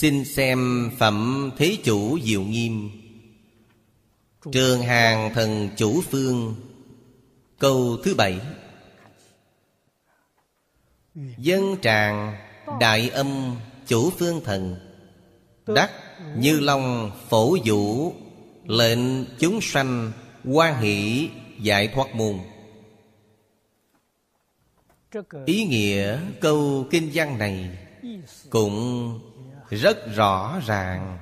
Xin xem Phẩm Thế Chủ Diệu Nghiêm. Trường Hàng Thần Chủ Phương. Câu thứ bảy. Dân tràng Đại âm Chủ Phương Thần. Đắc Như Long Phổ Vũ. Lệnh chúng sanh quan hỷ giải thoát môn. Ý nghĩa câu kinh văn này Cũng rất rõ ràng.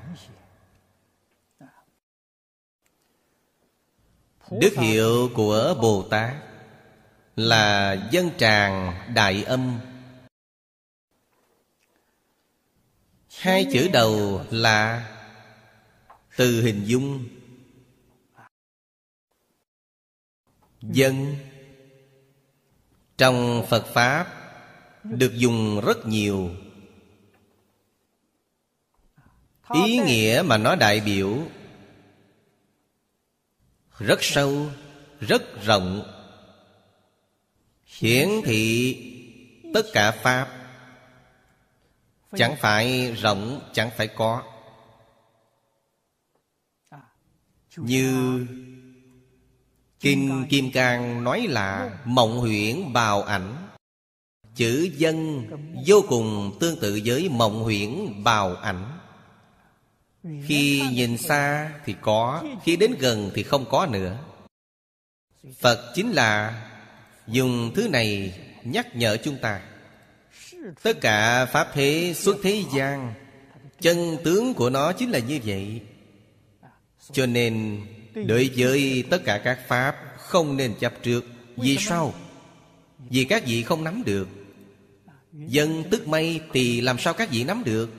Đức hiệu của Bồ Tát Là dân tràng đại âm. Hai chữ đầu là Từ hình dung. Dân. Trong Phật Pháp Được dùng rất nhiều. Ý nghĩa mà nó đại biểu. Rất sâu Rất rộng. Hiển thị Tất cả Pháp. Chẳng phải rộng Chẳng phải có. Như Kinh Kim Cang nói là Mộng huyễn bào ảnh. Chữ dân vô cùng tương tự với mộng huyễn bào ảnh khi nhìn xa thì có, Khi đến gần thì không có nữa. Phật chính là Dùng thứ này nhắc nhở chúng ta. Tất cả Pháp thế xuất thế gian, Chân tướng của nó chính là như vậy. Cho nên, Đối với tất cả các Pháp, Không nên chấp trước. Vì sao? Vì các vị không nắm được. Dân tức mây Thì làm sao các vị nắm được?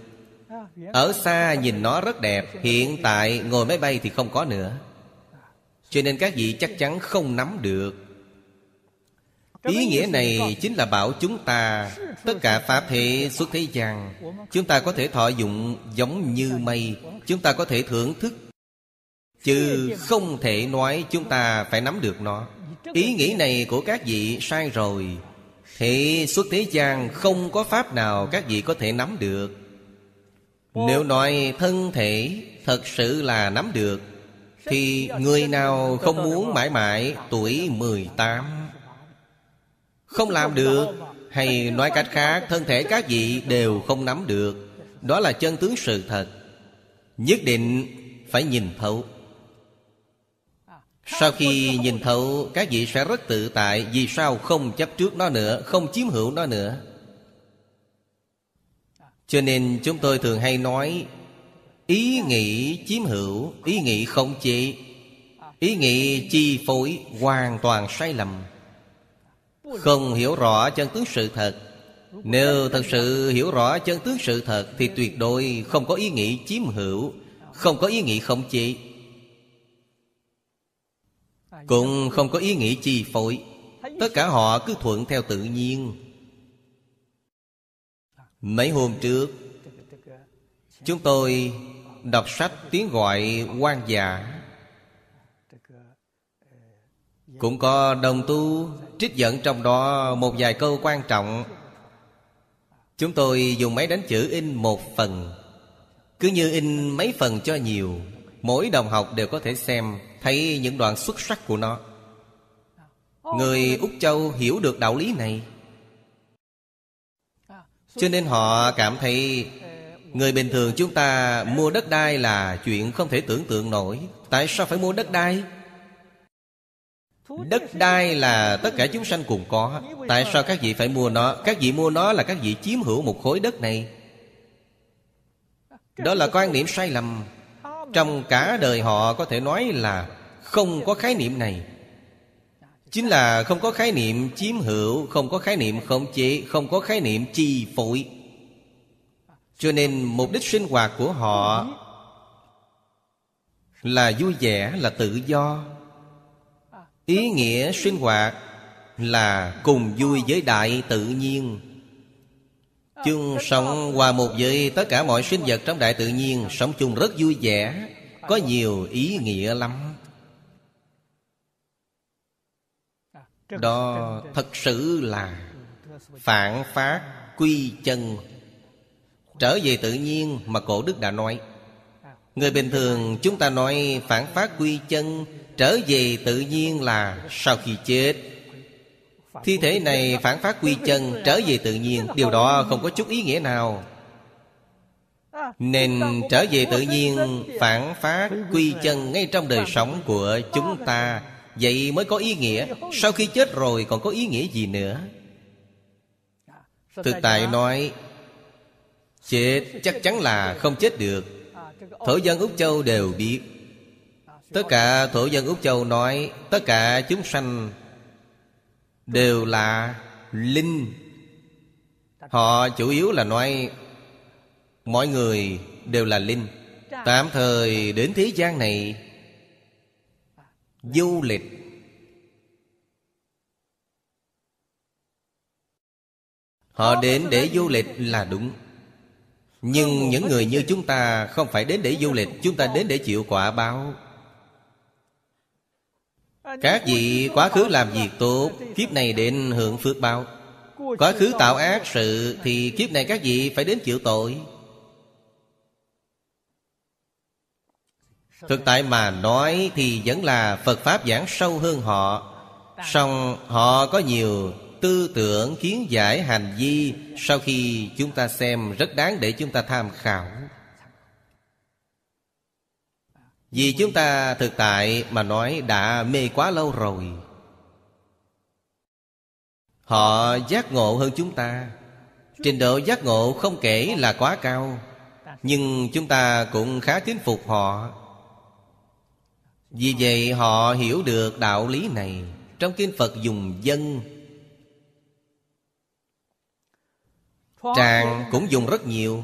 Ở xa nhìn nó rất đẹp, Hiện tại ngồi máy bay thì không có nữa. Cho nên các vị chắc chắn không nắm được. Ý nghĩa này chính là bảo chúng ta, Tất cả Pháp thể xuất thế gian, Chúng ta có thể thọ dụng giống như mây, Chúng ta có thể thưởng thức, Chứ không thể nói chúng ta phải nắm được nó. Ý nghĩ này của các vị sai rồi. Thì xuất thế gian không có pháp nào các vị có thể nắm được. Nếu nói thân thể thật sự là nắm được, Thì người nào không muốn mãi mãi tuổi 18 Không làm được, Hay nói cách khác, Thân thể các vị đều không nắm được, Đó là chân tướng sự thật. Nhất định phải nhìn thấu. Sau khi nhìn thấu, Các vị sẽ rất tự tại Vì sao không chấp trước nó nữa, Không chiếm hữu nó nữa? Cho nên chúng tôi thường hay nói, Ý nghĩ chiếm hữu, Ý nghĩ không chế. Ý nghĩ chi phối Hoàn toàn sai lầm. Không hiểu rõ chân tướng sự thật. Nếu thật sự hiểu rõ chân tướng sự thật, Thì tuyệt đối không có ý nghĩ chiếm hữu, Không có ý nghĩ không chế. Cũng không có ý nghĩ chi phối. Tất cả họ cứ thuận theo tự nhiên. Mấy hôm trước, Chúng tôi đọc sách tiếng gọi quan giả Cũng có đồng tu trích dẫn trong đó một vài câu quan trọng. Chúng tôi dùng máy đánh chữ in một phần. Cứ như in mấy phần cho nhiều, Mỗi đồng học đều có thể xem, Thấy những đoạn xuất sắc của nó. Người Úc Châu hiểu được đạo lý này. Cho nên họ cảm thấy Người bình thường chúng ta mua đất đai là chuyện không thể tưởng tượng nổi. Tại sao phải mua đất đai? Đất đai là tất cả chúng sanh cùng có. Tại sao các vị phải mua nó? Các vị mua nó là các vị chiếm hữu một khối đất này. Đó là quan niệm sai lầm. Trong cả đời họ có thể nói là không có khái niệm này chính là không có khái niệm chiếm hữu, không có khái niệm khống chế, không có khái niệm chi phối. Cho nên mục đích sinh hoạt của họ là vui vẻ, là tự do. Ý nghĩa sinh hoạt là cùng vui với đại tự nhiên. Chung sống hòa một với tất cả mọi sinh vật trong đại tự nhiên, Sống chung rất vui vẻ, Có nhiều ý nghĩa lắm. Đó thật sự là Phản phát quy chân. Trở về tự nhiên mà cổ đức đã nói. Người bình thường chúng ta nói phản phát quy chân Trở về tự nhiên là sau khi chết. Thi thể này phản phát quy chân trở về tự nhiên Điều đó không có chút ý nghĩa nào. Nên trở về tự nhiên phản phát quy chân ngay trong đời sống của chúng ta Vậy mới có ý nghĩa. Sau khi chết rồi còn có ý nghĩa gì nữa? Thực tại nói, Chết chắc chắn là không chết được. Thổ dân Úc Châu đều biết. Tất cả thổ dân Úc Châu nói, Tất cả chúng sanh Đều là linh. Họ chủ yếu là nói, Mọi người đều là linh. Tạm thời đến thế gian này Du lịch. Họ đến để du lịch là đúng. Nhưng những người như chúng ta Không phải đến để du lịch, Chúng ta đến để chịu quả báo. Các vị quá khứ làm việc tốt, Kiếp này đến hưởng phước báo. Quá khứ tạo ác sự, Thì kiếp này các vị phải đến chịu tội. Thực tại mà nói Thì vẫn là Phật Pháp giảng sâu hơn họ. Song họ có nhiều tư tưởng kiến giải hành vi sau khi chúng ta xem rất đáng để chúng ta tham khảo. Vì chúng ta thực tại mà nói đã mê quá lâu rồi. Họ giác ngộ hơn chúng ta. Trình độ giác ngộ không kể là quá cao. Nhưng chúng ta cũng khá kính phục họ vì vậy họ hiểu được đạo lý này trong kinh phật dùng dân. Tràng cũng dùng rất nhiều.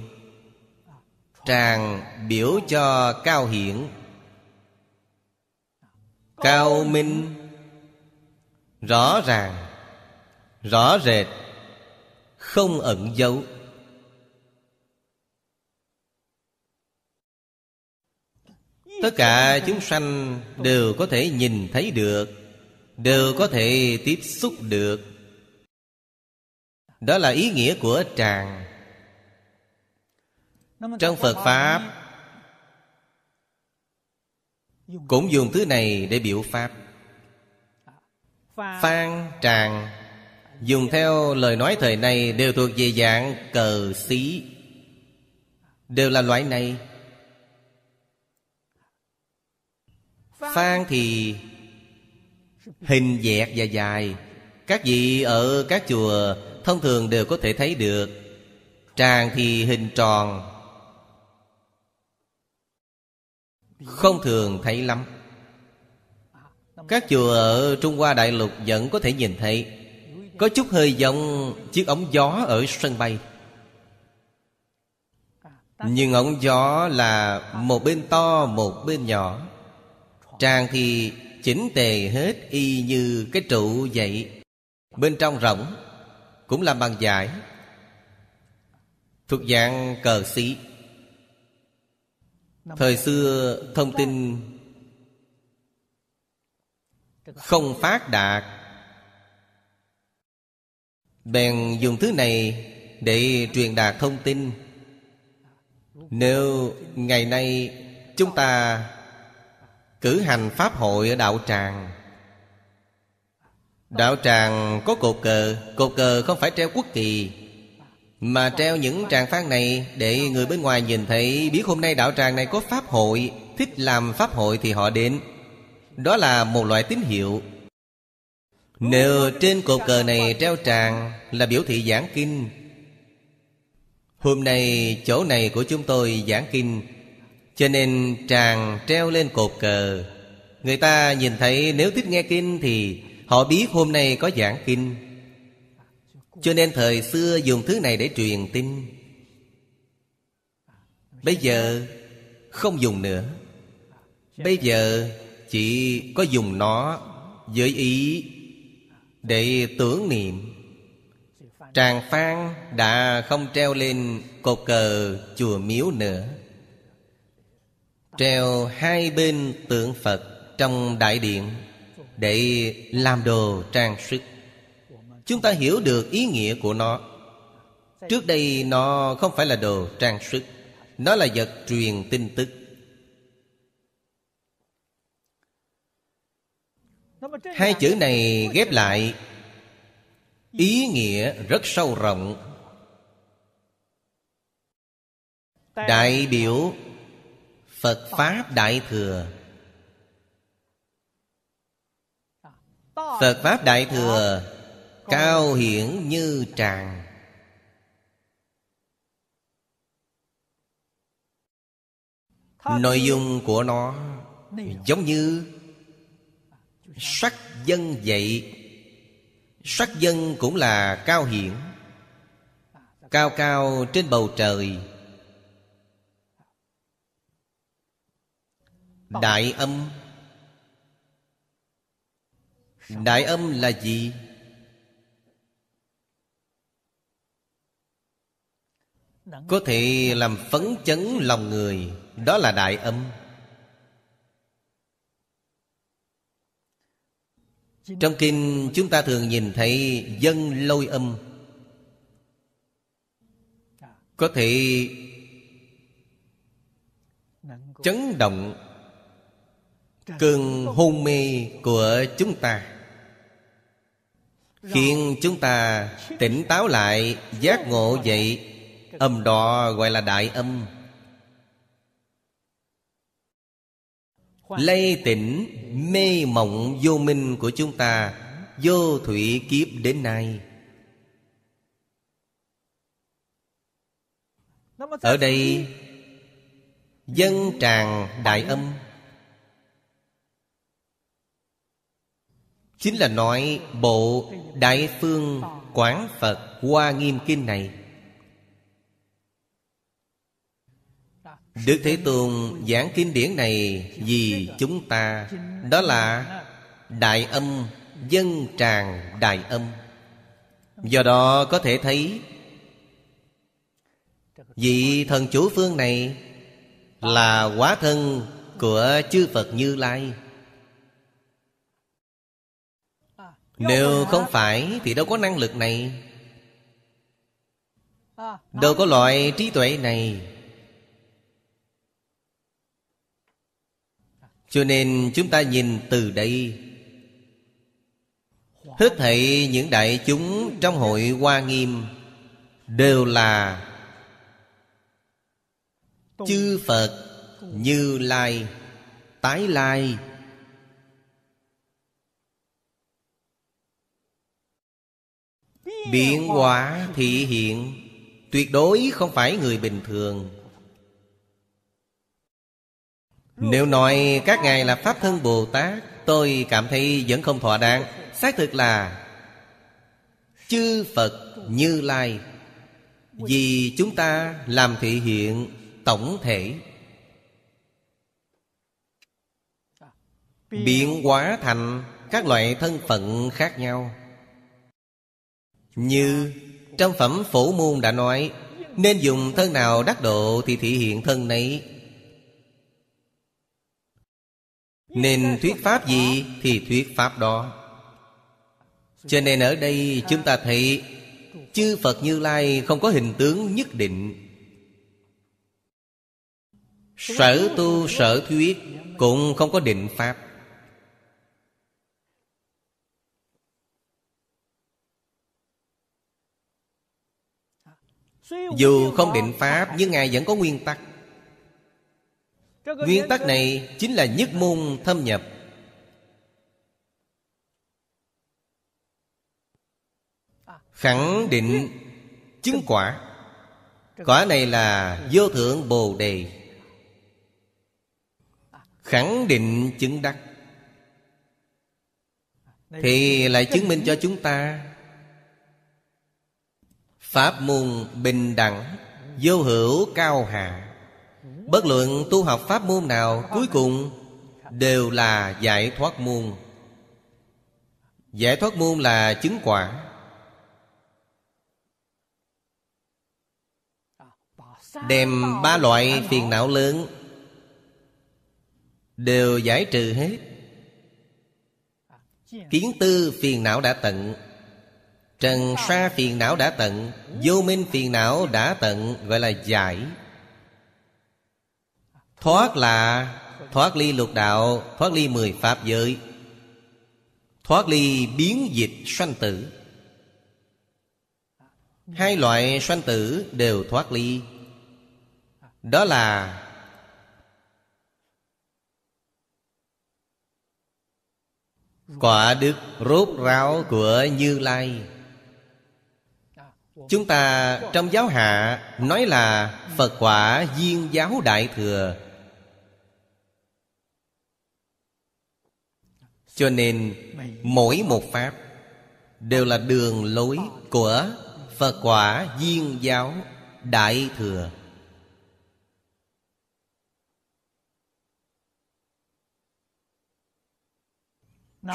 Tràng biểu cho cao hiển. Cao minh, Rõ ràng, Rõ rệt, Không ẩn dấu Tất cả chúng sanh đều có thể nhìn thấy được, Đều có thể tiếp xúc được. Đó là ý nghĩa của tràng. Trong Phật Pháp, Cũng dùng thứ này để biểu Pháp. Phan tràng Dùng theo lời nói thời này Đều thuộc về dạng cờ xí. Đều là loại này. Phan thì Hình dẹt và dài. Các vị ở các chùa Thông thường đều có thể thấy được. Tràng thì hình tròn. Không thường thấy lắm. Các chùa ở Trung Hoa Đại Lục vẫn có thể nhìn thấy. Có chút hơi giống chiếc ống gió ở sân bay. Nhưng ống gió là một bên to, một bên nhỏ. Tràng thì chỉnh tề hết y như cái trụ vậy. Bên trong rỗng, cũng làm bằng giải thuộc dạng cờ sĩ thời xưa thông tin không phát đạt. Bèn dùng thứ này để truyền đạt thông tin. Nếu ngày nay chúng ta cử hành pháp hội ở đạo tràng. Đạo tràng có cột cờ Cột cờ không phải treo quốc kỳ, Mà treo những tràng phan này Để người bên ngoài nhìn thấy, Biết hôm nay đạo tràng này có pháp hội, Thích làm pháp hội thì họ đến. Đó là một loại tín hiệu. Nếu trên cột cờ này treo tràng Là biểu thị giảng kinh. Hôm nay, chỗ này của chúng tôi giảng kinh cho nên tràng treo lên cột cờ. Người ta nhìn thấy nếu thích nghe kinh thì Họ biết hôm nay có giảng kinh. Cho nên thời xưa dùng thứ này để truyền tin. Bây giờ không dùng nữa. Bây giờ chỉ có dùng nó với ý để tưởng niệm. Tràng Phan đã không treo lên cột cờ chùa miếu nữa. Treo hai bên tượng Phật trong đại điện Để làm đồ trang sức. Chúng ta hiểu được ý nghĩa của nó. Trước đây nó không phải là đồ trang sức, Nó là vật truyền tin tức. Hai chữ này ghép lại Ý nghĩa rất sâu rộng. Đại biểu Phật Pháp Đại Thừa. Phật Pháp Đại Thừa Cao hiển như tràng. Nội dung của nó Giống như Sắc dân vậy. Sắc dân cũng là cao hiển, Cao cao trên bầu trời. Đại âm. Đại âm là gì? Có thể làm phấn chấn lòng người Đó là đại âm. Trong kinh chúng ta thường nhìn thấy dân lôi âm. Có thể chấn động cơn hôn mê của chúng ta. Khiến chúng ta tỉnh táo lại giác ngộ dậy âm đó gọi là đại âm. Lây tỉnh mê mộng vô minh của chúng ta vô thủy kiếp đến nay. Ở đây dân tràng đại âm Chính là nói, bộ Đại Phương Quán Phật Hoa Nghiêm Kinh này. Đức Thế Tôn giảng kinh điển này Vì chúng ta, Đó là Đại âm Dân tràng đại âm. Do đó có thể thấy, Vị thần chủ phương này Là quá thân của chư Phật Như Lai. Nếu không phải, thì đâu có năng lực này. Đâu có loại trí tuệ này. Cho nên chúng ta nhìn từ đây. Hết thảy những đại chúng trong hội Hoa Nghiêm Đều là Chư Phật Như Lai, Tái Lai Biến hóa thị hiện, Tuyệt đối không phải người bình thường. Nếu nói các ngài là Pháp Thân Bồ Tát, Tôi cảm thấy vẫn không thỏa đáng. Xác thực là Chư Phật Như Lai. Vì chúng ta làm thị hiện tổng thể. Biến hóa thành các loại thân phận khác nhau như trong phẩm phổ môn đã nói, Nên dùng thân nào đắc độ thì thị hiện thân nấy. Nên thuyết pháp gì thì thuyết pháp đó. Cho nên ở đây chúng ta thấy, Chư Phật Như Lai không có hình tướng nhất định. Sở tu sở thuyết Cũng không có định pháp. Dù không định Pháp, Nhưng Ngài vẫn có nguyên tắc. Nguyên tắc này chính là nhất môn thâm nhập. Khẳng định chứng quả. Quả này là vô thượng Bồ Đề. Khẳng định chứng đắc. Thì lại chứng minh cho chúng ta Pháp môn bình đẳng, Vô hữu cao hạ. Bất luận tu học pháp môn nào, Cuối cùng đều là giải thoát môn. Giải thoát môn là chứng quả. Đem ba loại phiền não lớn Đều giải trừ hết. Kiến tư phiền não đã tận Trần sa phiền não đã tận, Vô minh phiền não đã tận, Gọi là giải. Thoát là, Thoát ly lục đạo, Thoát ly mười pháp giới. Thoát ly biến dịch sanh tử. Hai loại sanh tử đều thoát ly. Đó là Quả đức rốt ráo của Như Lai. Chúng ta trong giáo hạ Nói là Phật quả duyên giáo đại thừa. Cho nên mỗi một pháp Đều là đường lối của Phật quả duyên giáo đại thừa.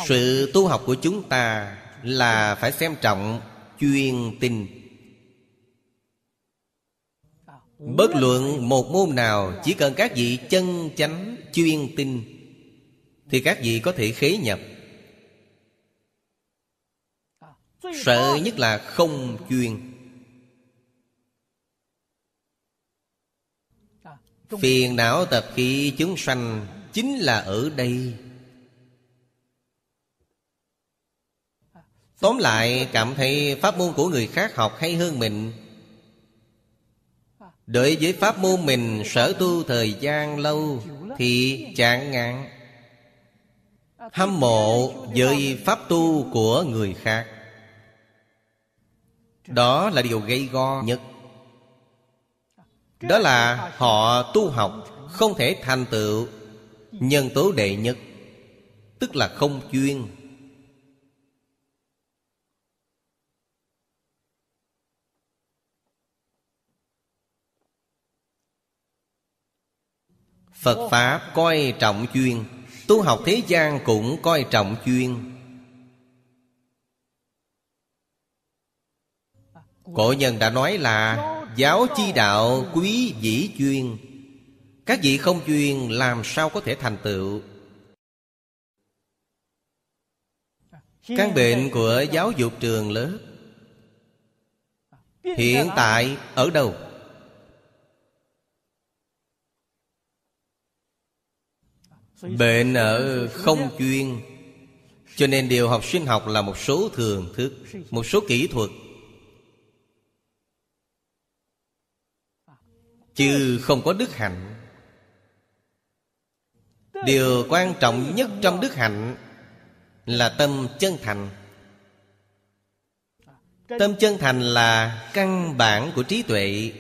Sự tu học của chúng ta Là phải xem trọng chuyên tình Bất luận một môn nào, Chỉ cần các vị chân chánh, chuyên tin, Thì các vị có thể khế nhập. Sợ nhất là không chuyên. Phiền não tập khí chúng sanh Chính là ở đây. Tóm lại, cảm thấy pháp môn của người khác học hay hơn mình Đối với pháp môn mình sở tu thời gian lâu Thì chán ngán. Hâm mộ với pháp tu của người khác. Đó là điều gây go nhất. Đó là họ tu học Không thể thành tựu, Nhân tố đệ nhất, Tức là không chuyên. Phật Pháp coi trọng chuyên, Tu học thế gian cũng coi trọng chuyên. Cổ nhân đã nói là, Giáo chi đạo quý dĩ chuyên. Các vị không chuyên, làm sao có thể thành tựu? Căn bệnh của giáo dục trường lớp Hiện tại ở đâu? Bệnh ở không chuyên. Cho nên điều học sinh học là một số thường thức, Một số kỹ thuật. Chứ không có đức hạnh. Điều quan trọng nhất trong đức hạnh Là tâm chân thành. Tâm chân thành là căn bản của trí tuệ.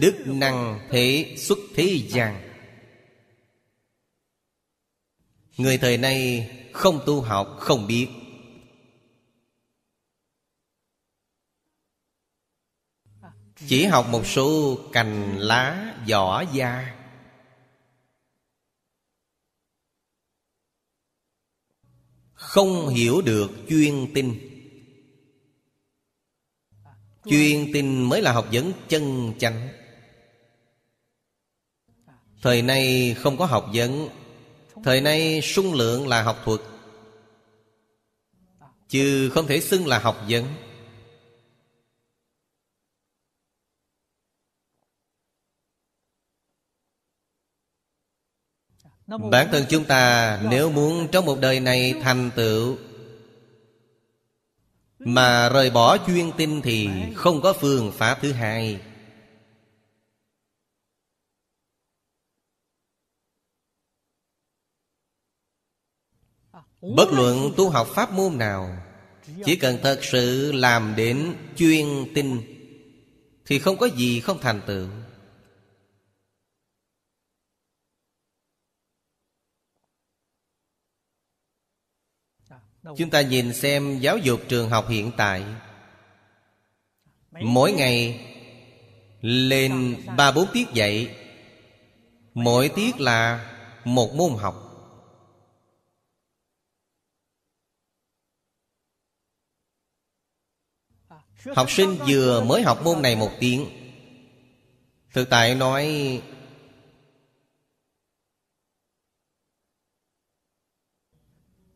Đức năng thế xuất thế gian. Người thời nay không tu học, không biết. Chỉ học một số cành lá vỏ da. Không hiểu được chuyên tinh Chuyên tinh mới là học vấn chân chánh. Thời nay không có học vấn. Thời nay sung lượng là học thuật. Chứ không thể xưng là học vấn. Bản thân chúng ta nếu muốn trong một đời này thành tựu, Mà rời bỏ chuyên tinh thì không có phương pháp thứ hai. Bất luận tu học pháp môn nào, Chỉ cần thật sự làm đến chuyên tinh, Thì không có gì không thành tựu. Chúng ta nhìn xem giáo dục trường học hiện tại. Mỗi ngày lên ba bốn tiết dạy, Mỗi tiết là một môn học. Học sinh vừa mới học môn này một tiếng. Thực tại nói,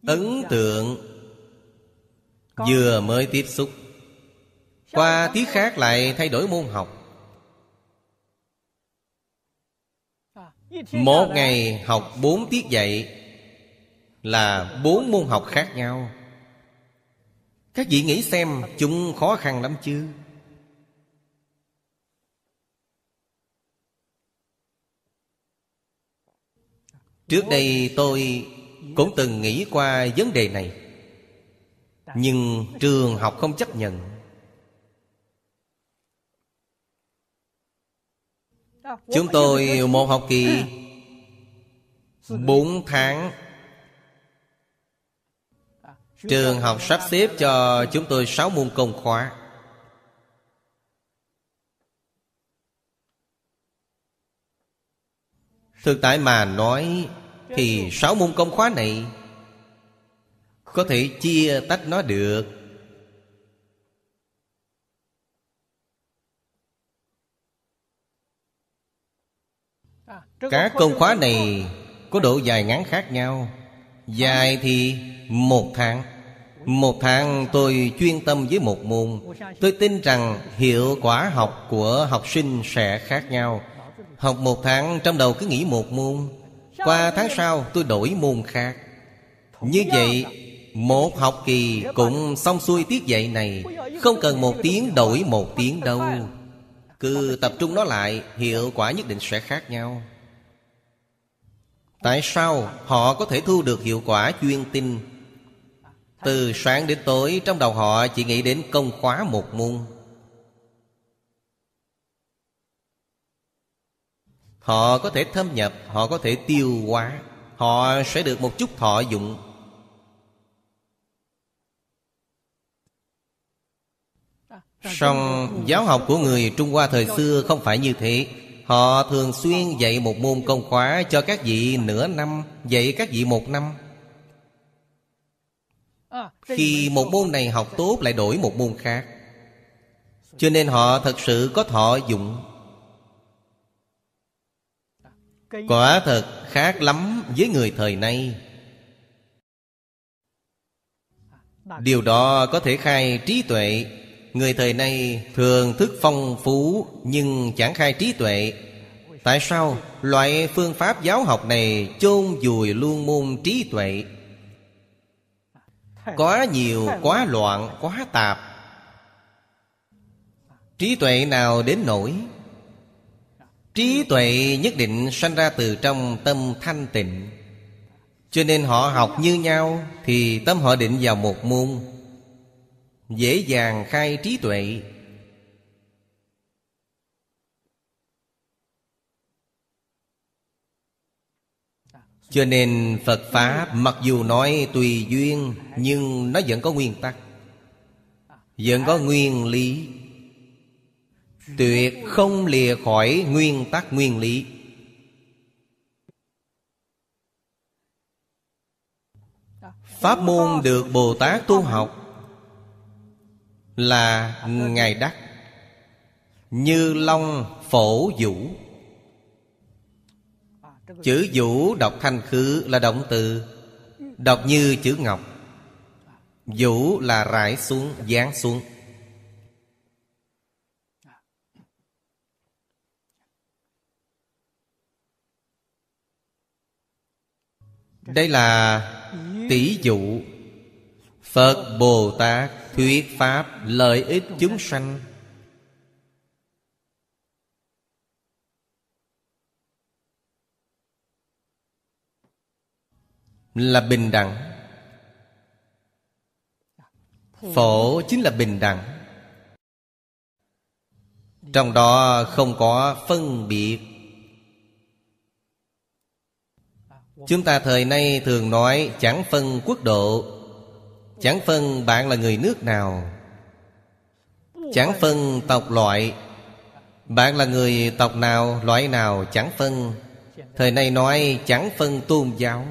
Ấn tượng Vừa mới tiếp xúc. Qua tiết khác lại thay đổi môn học. Một ngày học bốn tiết dạy Là bốn môn học khác nhau. Các vị nghĩ xem, Chúng khó khăn lắm chứ? Trước đây tôi cũng từng nghĩ qua vấn đề này, Nhưng trường học không chấp nhận. Chúng tôi một học kỳ bốn tháng Trường học sắp xếp cho chúng tôi sáu môn công khóa. Thực tại mà nói Thì sáu môn công khóa này Có thể chia tách nó được. Các công khóa này Có độ dài ngắn khác nhau. Dài thì một tháng. Một tháng tôi chuyên tâm với một môn. Tôi tin rằng hiệu quả học của học sinh sẽ khác nhau. Học một tháng trong đầu cứ nghĩ một môn. Qua tháng sau tôi đổi môn khác. Như vậy, Một học kỳ cũng xong xuôi tiết dạy này. Không cần một tiếng đổi một tiếng đâu. Cứ tập trung nó lại, Hiệu quả nhất định sẽ khác nhau. Tại sao họ có thể thu được hiệu quả chuyên tinh từ sáng đến tối, Trong đầu họ chỉ nghĩ đến công khóa một môn. Họ có thể thâm nhập, Họ có thể tiêu hóa, Họ sẽ được một chút thọ dụng. Song giáo học của người Trung Hoa thời xưa không phải như thế. Họ thường xuyên dạy một môn công khóa cho các vị nửa năm, Dạy các vị một năm. Khi một môn này học tốt lại đổi một môn khác. Cho nên họ thật sự có thọ dụng. Quả thật khác lắm với người thời nay. Điều đó có thể khai trí tuệ. Người thời nay thường thức phong phú Nhưng chẳng khai trí tuệ. Tại sao loại phương pháp giáo học này chôn vùi luôn môn trí tuệ Quá nhiều, quá loạn, quá tạp. Trí tuệ nào đến nổi Trí tuệ nhất định sanh ra từ trong tâm thanh tịnh. Cho nên họ học như nhau Thì tâm họ định vào một môn. Dễ dàng khai trí tuệ. Cho nên Phật Pháp mặc dù nói tùy duyên, Nhưng nó vẫn có nguyên tắc, Vẫn có nguyên lý. Tuyệt không lìa khỏi nguyên tắc, nguyên lý. Pháp môn được Bồ Tát tu học Là Ngài Đắc, Như Long Phổ Vũ. Chữ Vũ đọc thanh khứ là động từ. Đọc như chữ Ngọc. Vũ là rải xuống, dán xuống. Đây là tỷ dụ. Phật Bồ Tát thuyết Pháp lợi ích chúng sanh. Là bình đẳng. Phổ chính là bình đẳng. Trong đó không có phân biệt. Chúng ta thời nay thường nói chẳng phân quốc độ Chẳng phân bạn là người nước nào. Chẳng phân tộc loại Bạn là người tộc nào, loại nào chẳng phân. Thời nay nói chẳng phân tôn giáo.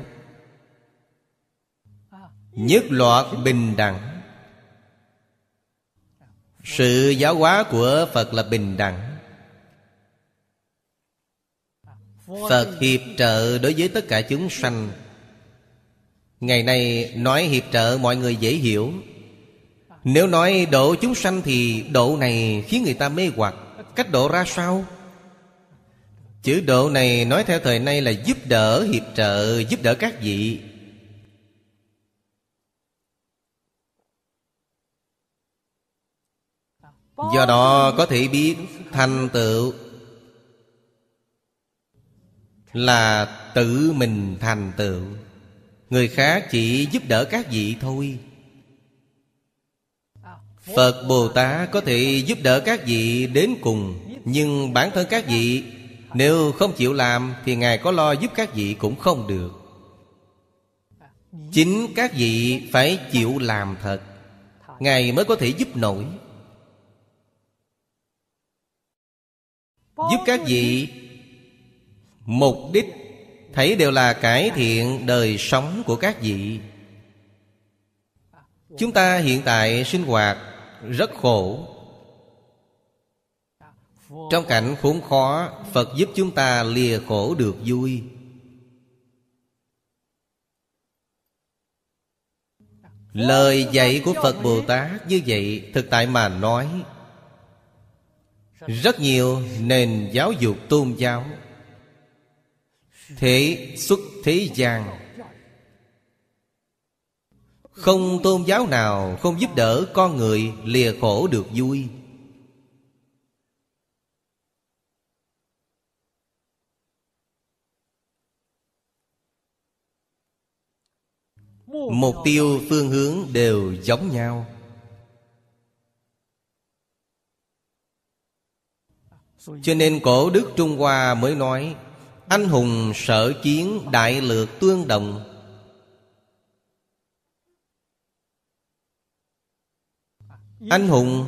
Nhất loạt bình đẳng. Sự giáo hóa của Phật là bình đẳng. Phật hiệp trợ đối với tất cả chúng sanh. Ngày nay nói hiệp trợ mọi người dễ hiểu. Nếu nói độ chúng sanh thì độ này khiến người ta mê hoặc. Cách độ ra sao? Chữ độ này nói theo thời nay là giúp đỡ, hiệp trợ, giúp đỡ các vị. Do đó có thể biết thành tựu Là tự mình thành tựu. Người khác chỉ giúp đỡ các vị thôi. Phật Bồ Tát có thể giúp đỡ các vị đến cùng, Nhưng bản thân các vị Nếu không chịu làm Thì Ngài có lo giúp các vị cũng không được. Chính các vị phải chịu làm thật, Ngài mới có thể giúp nổi. Giúp các vị Mục đích Thấy đều là cải thiện đời sống của các vị. Chúng ta hiện tại sinh hoạt rất khổ. Trong cảnh khốn khó Phật giúp chúng ta lìa khổ được vui. Lời dạy của Phật Bồ Tát như vậy Thực tại mà nói rất nhiều nền giáo dục tôn giáo. Thế xuất thế gian. Không tôn giáo nào không giúp đỡ con người lìa khổ được vui. Mục tiêu phương hướng đều giống nhau. Cho nên cổ đức Trung Hoa mới nói, anh hùng sở chiến đại lược tương đồng. Anh hùng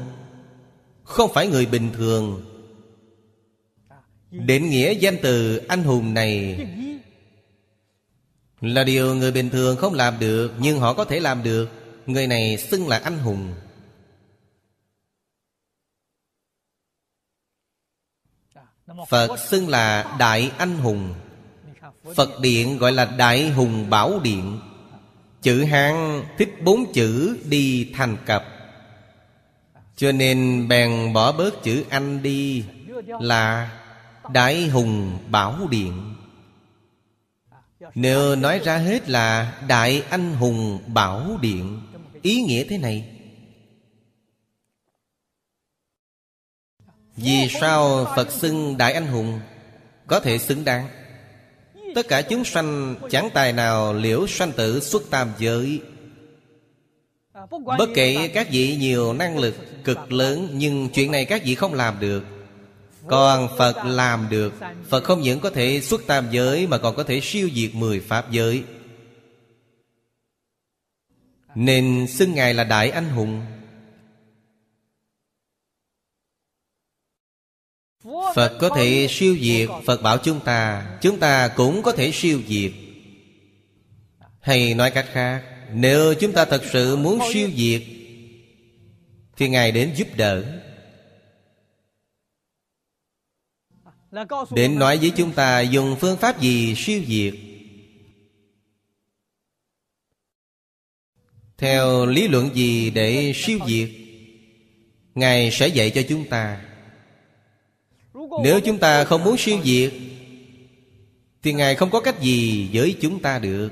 không phải người bình thường. Định nghĩa danh từ anh hùng này Là điều người bình thường không làm được, Nhưng họ có thể làm được. Người này xưng là anh hùng. Phật xưng là Đại Anh Hùng. Phật Điện gọi là Đại Hùng Bảo Điện. Chữ Hán thích bốn chữ đi thành cặp Cho nên bèn bỏ bớt chữ Anh đi Là Đại Hùng Bảo Điện. Nếu nói ra hết là Đại Anh Hùng Bảo Điện, Ý nghĩa thế này. Vì sao Phật xưng Đại Anh Hùng? Có thể xứng đáng. Tất cả chúng sanh, chẳng tài nào liễu sanh tử xuất tam giới. Bất kể các vị nhiều năng lực cực lớn, Nhưng chuyện này các vị không làm được. Còn Phật làm được. Phật không những có thể xuất tam giới, Mà còn có thể siêu diệt mười pháp giới. Nên xưng Ngài là Đại Anh Hùng. Phật có thể siêu diệt Phật bảo chúng ta Chúng ta cũng có thể siêu diệt. Hay nói cách khác Nếu chúng ta thật sự muốn siêu diệt Thì Ngài đến giúp đỡ. Đến nói với chúng ta dùng phương pháp gì siêu diệt. Theo lý luận gì để siêu diệt Ngài sẽ dạy cho chúng ta nếu chúng ta không muốn siêu diệt Thì Ngài không có cách gì với chúng ta được.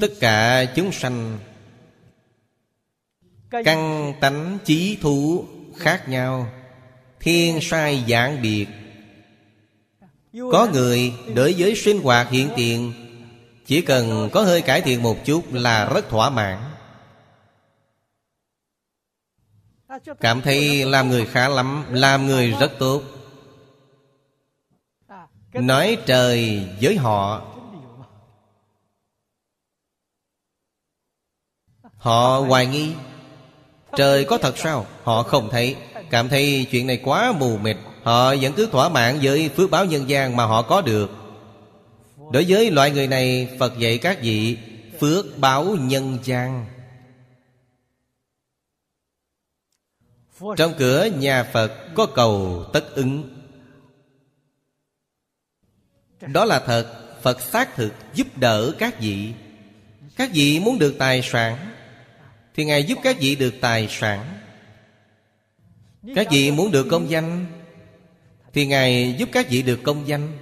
Tất cả chúng sanh Căn tánh chí thú khác nhau Thiên sai dạng biệt. Có người đối với sinh hoạt hiện tiền Chỉ cần có hơi cải thiện một chút là rất thỏa mãn Cảm thấy làm người khá lắm, Làm người rất tốt. Nói trời với họ. Họ hoài nghi. Trời có thật sao? Họ không thấy. Cảm thấy chuyện này quá mù mịt. Họ vẫn cứ thỏa mãn với phước báo nhân gian mà họ có được. Đối với loại người này, Phật dạy các vị, Phước báo nhân gian. Trong cửa nhà Phật có cầu tất ứng. Đó là thật, Phật xác thực giúp đỡ các vị. Các vị muốn được tài sản, Thì Ngài giúp các vị được tài sản. Các vị muốn được công danh, Thì Ngài giúp các vị được công danh.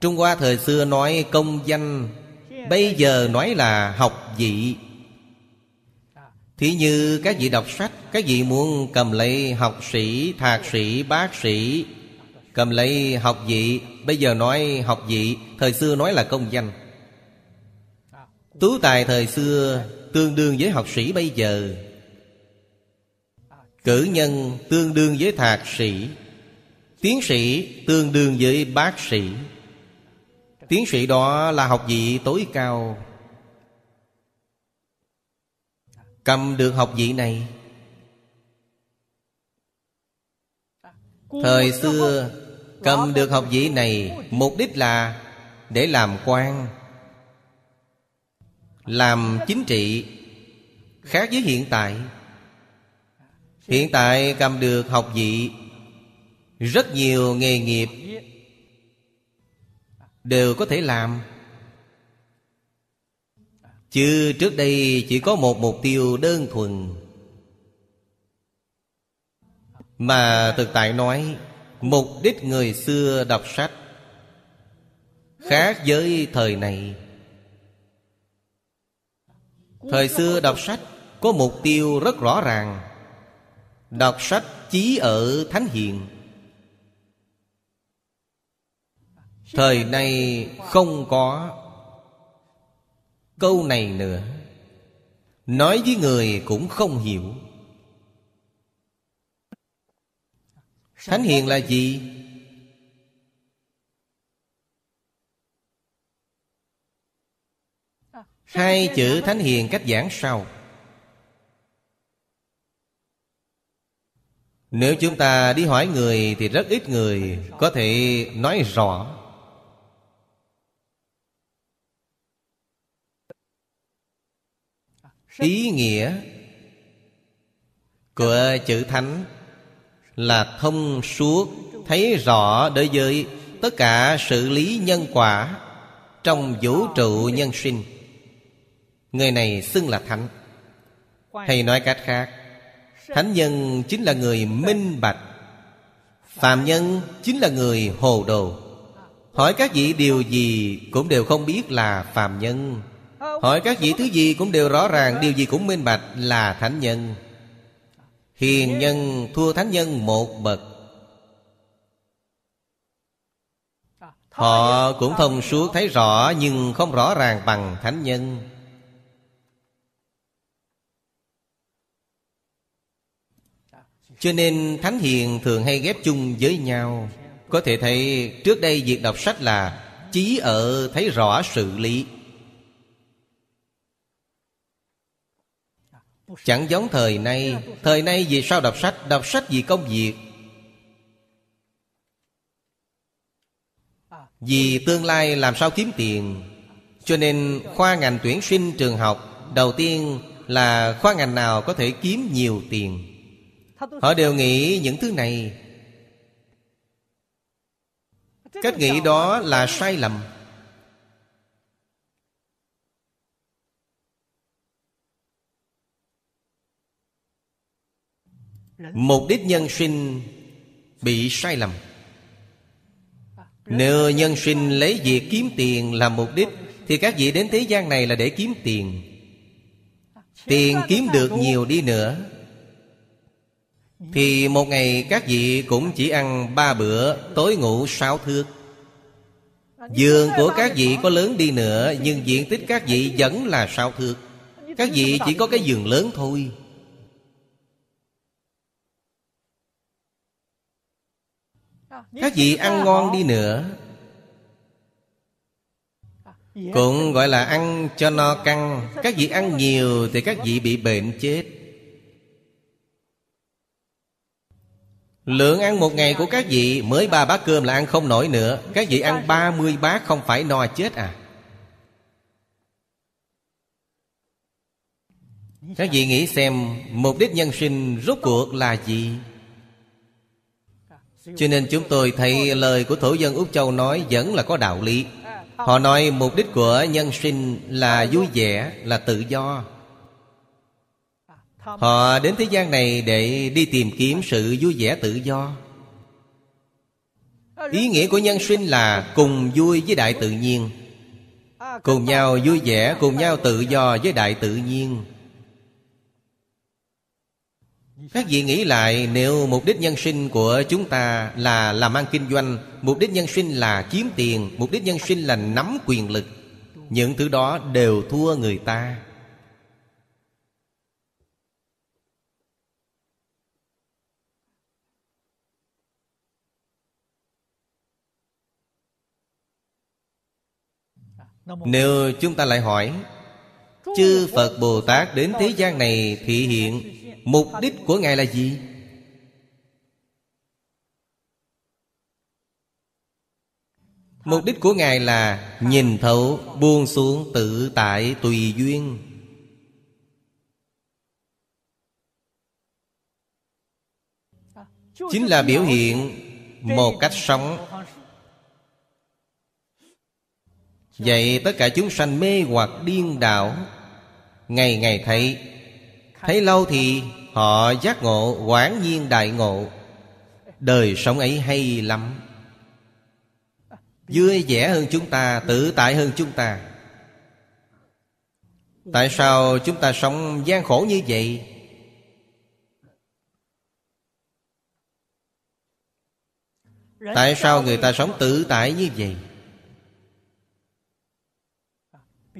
Trung Hoa thời xưa nói công danh, Bây giờ nói là học vị. Thí như các vị đọc sách Các vị muốn cầm lấy học sĩ, thạc sĩ, bác sĩ. Cầm lấy học vị Bây giờ nói học vị Thời xưa nói là công danh. Tú tài thời xưa Tương đương với học sĩ bây giờ. Cử nhân tương đương với thạc sĩ. Tiến sĩ tương đương với bác sĩ. Tiến sĩ đó là học vị tối cao. Cầm được học vị này. Thời xưa Cầm được học vị này Mục đích là Để làm quan Làm chính trị Khác với hiện tại. Hiện tại cầm được học vị Rất nhiều nghề nghiệp Đều có thể làm Chứ trước đây chỉ có một mục tiêu đơn thuần. Mà thực tại nói, Mục đích người xưa đọc sách Khác với thời này. Thời xưa đọc sách Có mục tiêu rất rõ ràng. Đọc sách chí ở Thánh Hiền. Thời nay không có. Câu này nữa. Nói với người cũng không hiểu. Thánh hiền là gì? Hai chữ thánh hiền cách giảng sau Nếu chúng ta đi hỏi người Thì rất ít người có thể nói rõ. Ý nghĩa. Của chữ thánh là thông suốt, thấy rõ đối với tất cả sự lý nhân quả trong vũ trụ nhân sinh. Người này xưng là thánh. Hay nói cách khác, thánh nhân chính là người minh bạch, phàm nhân chính là người hồ đồ. Hỏi các vị điều gì cũng đều không biết là phàm nhân hỏi các vị thứ gì cũng đều rõ ràng, điều gì cũng minh bạch là thánh nhân. Hiền nhân thua thánh nhân một bậc. Họ cũng thông suốt thấy rõ Nhưng không rõ ràng bằng thánh nhân. Cho nên Thánh Hiền thường hay ghép chung với nhau. Có thể thấy trước đây việc đọc sách là Chí ở thấy rõ sự lý. Chẳng giống thời nay. Thời nay vì sao đọc sách? Đọc sách vì công việc. Vì tương lai làm sao kiếm tiền. Cho nên khoa ngành tuyển sinh trường học Đầu tiên là khoa ngành nào có thể kiếm nhiều tiền. Họ đều nghĩ những thứ này. Cách nghĩ đó là sai lầm. Mục đích nhân sinh bị sai lầm. Nếu nhân sinh lấy việc kiếm tiền làm mục đích, Thì các vị đến thế gian này là để kiếm tiền. Tiền kiếm được nhiều đi nữa. Thì một ngày các vị cũng chỉ ăn ba bữa Tối ngủ sáu thước. Giường của các vị có lớn đi nữa, Nhưng diện tích các vị vẫn là sáu thước. Các vị chỉ có cái giường lớn thôi. Các vị ăn ngon đi nữa. Cũng gọi là ăn cho no căng. Các vị ăn nhiều thì các vị bị bệnh chết. Lượng ăn một ngày của các vị Mới ba bát cơm là ăn không nổi nữa. Các vị ăn ba mươi bát không phải no chết à. Các vị nghĩ xem Mục đích nhân sinh rốt cuộc là gì cho nên chúng tôi thấy lời của thổ dân Úc Châu nói Vẫn là có đạo lý. Họ nói mục đích của nhân sinh là vui vẻ Là tự do. Họ đến thế gian này để đi tìm kiếm sự vui vẻ tự do. Ý nghĩa của nhân sinh là cùng vui với đại tự nhiên. Cùng nhau vui vẻ, cùng nhau tự do với đại tự nhiên. Các vị nghĩ lại, Nếu mục đích nhân sinh của chúng ta là làm ăn kinh doanh, Mục đích nhân sinh là kiếm tiền, Mục đích nhân sinh là nắm quyền lực, Những thứ đó đều thua người ta. Nếu chúng ta lại hỏi, Chư Phật Bồ Tát đến thế gian này thị hiện Mục đích của Ngài là gì? Mục đích của Ngài là Nhìn thấu, buông xuống tự tại tùy duyên Chính là biểu hiện Một cách sống Vậy tất cả chúng sanh mê hoặc điên đảo, Ngày ngày thấy Thấy lâu thì họ giác ngộ quán nhiên đại ngộ. Đời sống ấy hay lắm. Vui vẻ hơn chúng ta, Tự tại hơn chúng ta. Tại sao chúng ta sống gian khổ như vậy? Tại sao người ta sống tự tại như vậy?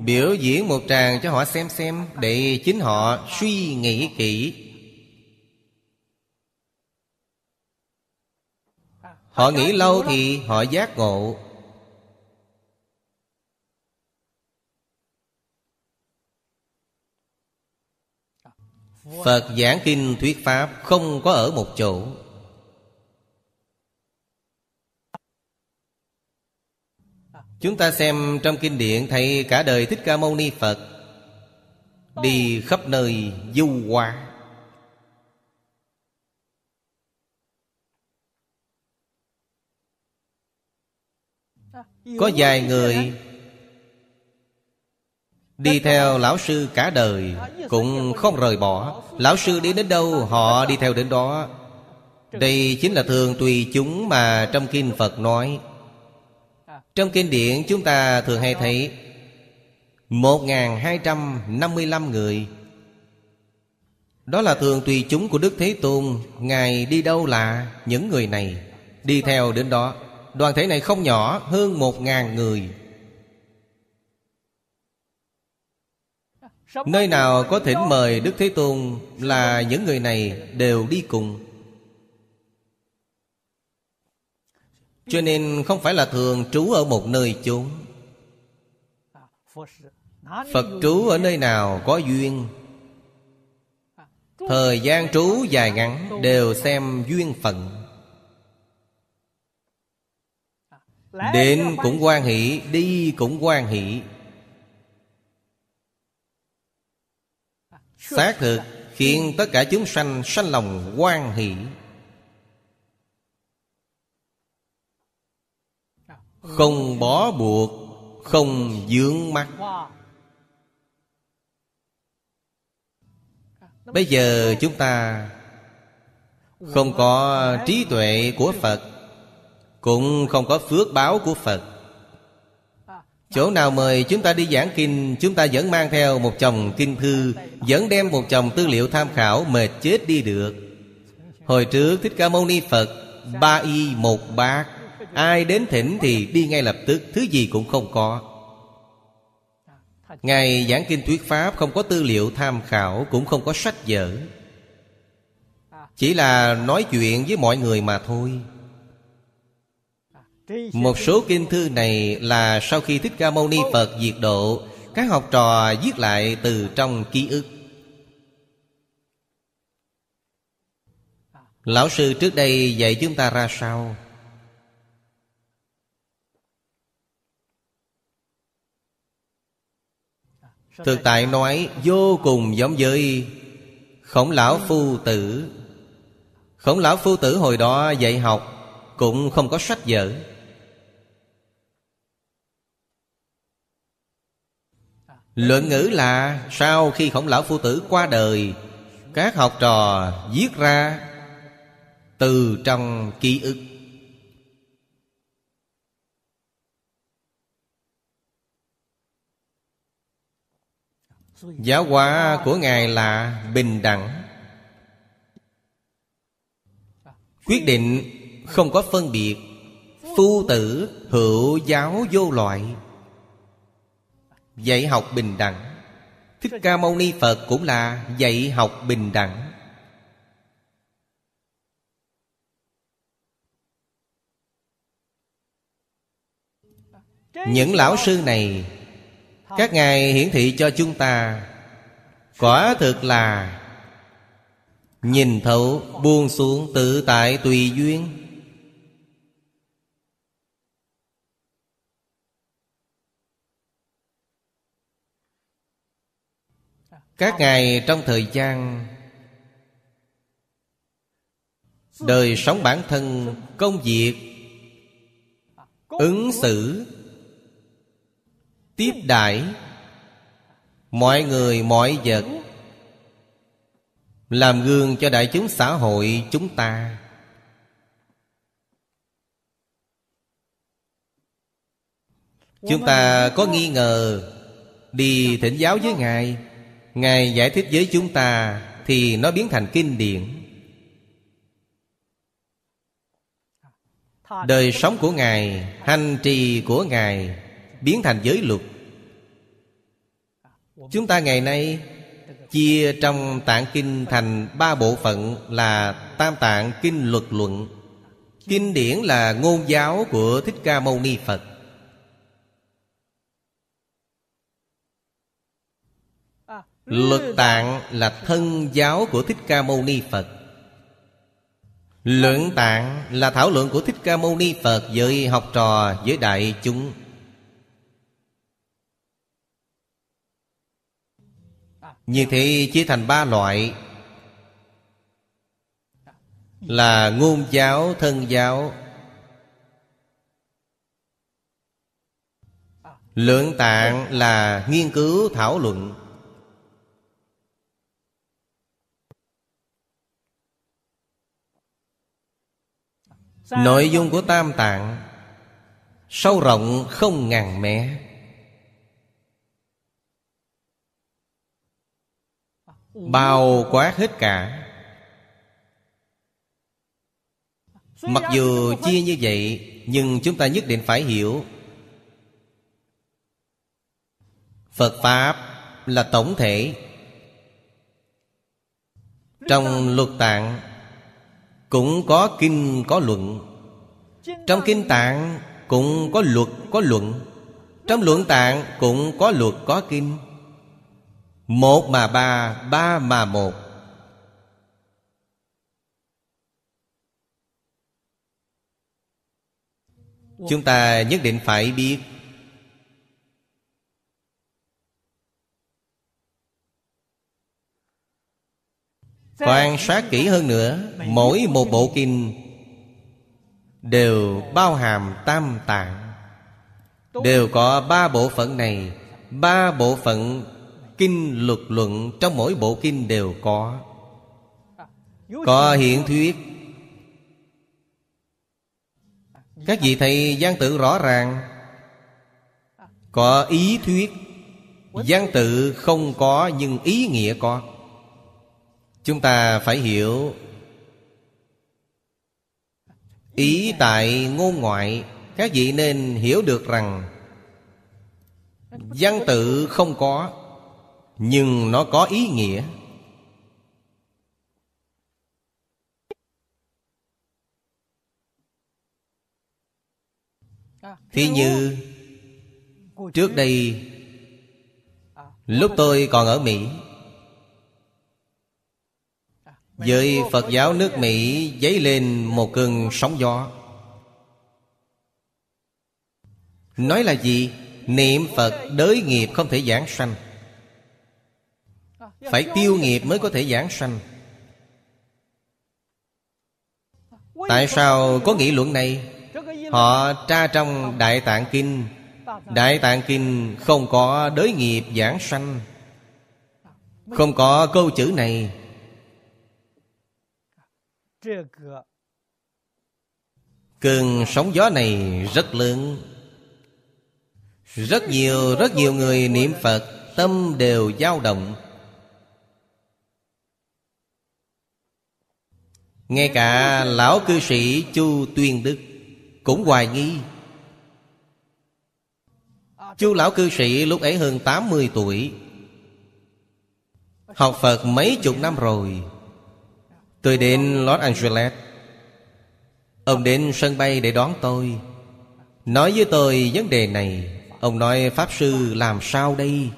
Biểu diễn một tràng cho họ xem xem, Để chính họ suy nghĩ kỹ. Họ nghĩ lâu thì họ giác ngộ. Phật giảng kinh thuyết Pháp không có ở một chỗ. Chúng ta xem trong kinh điển Thấy cả đời Thích Ca Mâu Ni Phật Đi khắp nơi du hoa Có vài người Đi theo lão sư cả đời Cũng không rời bỏ. Lão sư đi đến đâu, họ đi theo đến đó. Đây chính là thường tùy chúng mà trong kinh Phật nói trong kinh điển chúng ta thường hay thấy 1.255 người. Đó là thường tùy chúng của Đức Thế Tôn, Ngài đi đâu là những người này. Đi theo đến đó, Đoàn thể này không nhỏ, hơn 1.000 người. Nơi nào có thỉnh mời Đức Thế Tôn Là những người này đều đi cùng. Cho nên không phải là thường trú ở một nơi chốn. Phật trú ở nơi nào có duyên. Thời gian trú dài ngắn đều xem duyên phận. Đến cũng quan hỷ, Đi cũng quan hỷ. Xác thực khiến tất cả chúng sanh sanh lòng quan hỷ. Không bó buộc, Không dướng mắt. Bây giờ chúng ta Không có trí tuệ của Phật, Cũng không có phước báo của Phật. Chỗ nào mời chúng ta đi giảng kinh, Chúng ta vẫn mang theo một chồng kinh thư, Vẫn đem một chồng tư liệu tham khảo, Mệt chết đi được. Hồi trước Thích Ca Mâu Ni Phật, Ba y một bát. Ai đến thỉnh thì đi ngay lập tức, Thứ gì cũng không có. Ngài giảng kinh thuyết Pháp Không có tư liệu tham khảo, Cũng không có sách vở. Chỉ là nói chuyện với mọi người mà thôi. Một số kinh thư này Là sau khi Thích Ca Mâu Ni Phật diệt độ, Các học trò viết lại từ trong ký ức. Lão sư trước đây dạy chúng ta ra sao? Thực tại nói vô cùng giống với Khổng lão phu tử. Khổng lão phu tử hồi đó dạy học Cũng không có sách vở. Luận ngữ là Sau khi khổng lão phu tử qua đời Các học trò viết ra Từ trong ký ức Giáo hóa của Ngài là bình đẳng. Quyết định không có phân biệt, Phu tử hữu giáo vô loại. Dạy học bình đẳng. Thích Ca Mâu Ni Phật cũng là dạy học bình đẳng. Những lão sư này các ngài hiển thị cho chúng ta. Quả thực là, Nhìn thấu buông xuống tự tại tùy duyên. Các ngài trong thời gian Đời sống bản thân, Công việc, Ứng xử Tiếp đãi. Mọi người, mọi vật Làm gương cho đại chúng xã hội chúng ta. Chúng ta có nghi ngờ Đi thỉnh giáo với Ngài. Ngài giải thích với chúng ta Thì nó biến thành kinh điển. Đời sống của Ngài, Hành trì của Ngài Biến thành giới luật. Chúng ta ngày nay Chia trong tạng kinh thành ba bộ phận Là tam tạng kinh luật luận. Kinh điển là ngôn giáo của Thích Ca Mâu Ni Phật. Luật tạng là thân giáo của Thích Ca Mâu Ni Phật. Luận tạng là thảo luận của Thích Ca Mâu Ni Phật Với học trò, với đại chúng. Như thế chia thành ba loại. Là ngôn giáo, thân giáo. Lượng tạng là nghiên cứu thảo luận. Nội dung của Tam Tạng Sâu rộng không ngàn mé. Bao quát hết cả. Mặc dù chia như vậy, Nhưng chúng ta nhất định phải hiểu. Phật Pháp là tổng thể. Trong luật tạng cũng có kinh, có luận. Trong kinh tạng cũng có luật, có luận. Trong luận tạng cũng có luật, có kinh. Một mà ba, ba mà một. Chúng ta nhất định phải biết. Quan sát kỹ hơn nữa Mỗi một bộ kinh Đều bao hàm tam tạng. Đều có ba bộ phận này Ba bộ phận kinh luật luận Trong mỗi bộ kinh đều có. Có hiện thuyết. Các vị thầy gian tự rõ ràng. Có ý thuyết. Gian tự không có, nhưng ý nghĩa có. Chúng ta phải hiểu. Ý tại ngôn ngoại, Các vị nên hiểu được rằng Văn tự không có. Nhưng nó có ý nghĩa. Thì như, Trước đây, Lúc tôi còn ở Mỹ, với Phật giáo nước Mỹ dấy lên một cơn sóng gió. Nói là gì? Niệm Phật, đới nghiệp không thể giảng sanh. Phải tiêu nghiệp mới có thể giảng sanh. Tại sao có nghị luận này? Họ tra trong Đại Tạng Kinh. Đại Tạng Kinh không có đới nghiệp giảng sanh. Không có câu chữ này. Cơn sóng gió này rất lớn. Rất nhiều rất nhiều người niệm Phật, Tâm đều dao động. Ngay cả lão cư sĩ Chu Tuyên Đức Cũng hoài nghi. Chu lão cư sĩ lúc ấy hơn 80 tuổi, Học Phật mấy chục năm rồi. Tôi đến Los Angeles. Ông đến sân bay để đón tôi. Nói với tôi vấn đề này. Ông nói, Pháp Sư, làm sao đây?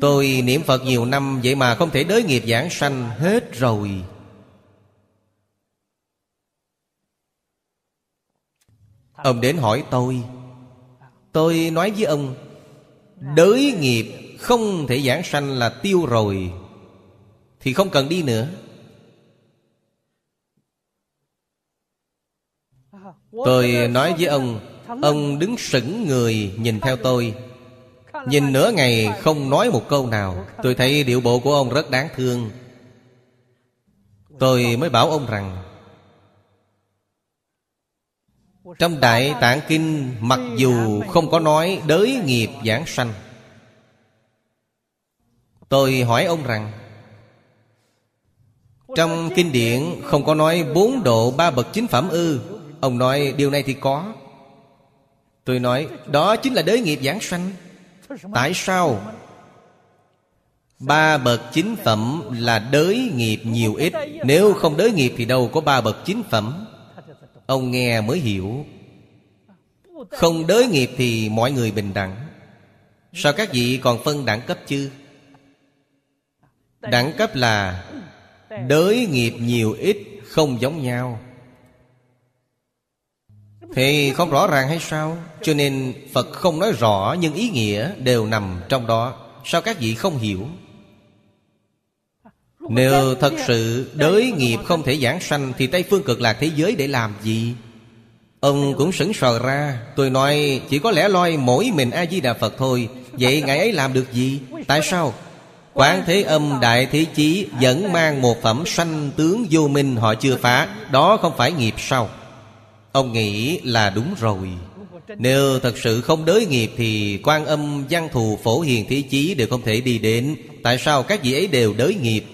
Tôi niệm Phật nhiều năm Vậy mà không thể đới nghiệp giảng sanh hết rồi. Ông đến hỏi tôi. Tôi nói với ông, Đới nghiệp không thể giảng sanh là tiêu rồi, Thì không cần đi nữa. Tôi nói với ông Ông đứng sững người nhìn theo tôi. Nhìn nửa ngày không nói một câu nào. Tôi thấy điệu bộ của ông rất đáng thương. Tôi mới bảo ông rằng trong Đại Tạng Kinh, Mặc dù không có nói đới nghiệp giảng sanh, Tôi hỏi ông rằng, Trong kinh điển không có nói bốn độ ba bậc chính phẩm ư? Ông nói, điều này thì có. Tôi nói, đó chính là đới nghiệp giảng sanh. Tại sao? Ba bậc chính phẩm là đới nghiệp nhiều ít. Nếu không đới nghiệp thì đâu có ba bậc chính phẩm. Ông nghe mới hiểu. Không đới nghiệp thì mọi người bình đẳng. Sao các vị còn phân đẳng cấp chứ? Đẳng cấp là Đới nghiệp nhiều ít không giống nhau. Thì không rõ ràng hay sao? Cho nên Phật không nói rõ Nhưng ý nghĩa đều nằm trong đó. Sao các vị không hiểu? Nếu thật sự đới nghiệp không thể giảng sanh Thì Tây Phương cực lạc thế giới để làm gì? Ông cũng sững sờ ra. Tôi nói chỉ có lẽ loi mỗi mình A-di-đà Phật thôi. Vậy Ngài ấy làm được gì? Tại sao? Quán Thế Âm Đại Thế Chí Vẫn mang một phẩm sanh tướng vô minh họ chưa phá. Đó không phải nghiệp sao? Ông nghĩ là đúng rồi. Nếu thật sự không đới nghiệp Thì quan âm văn thù phổ hiền thế chí Đều không thể đi đến. Tại sao các vị ấy đều đới nghiệp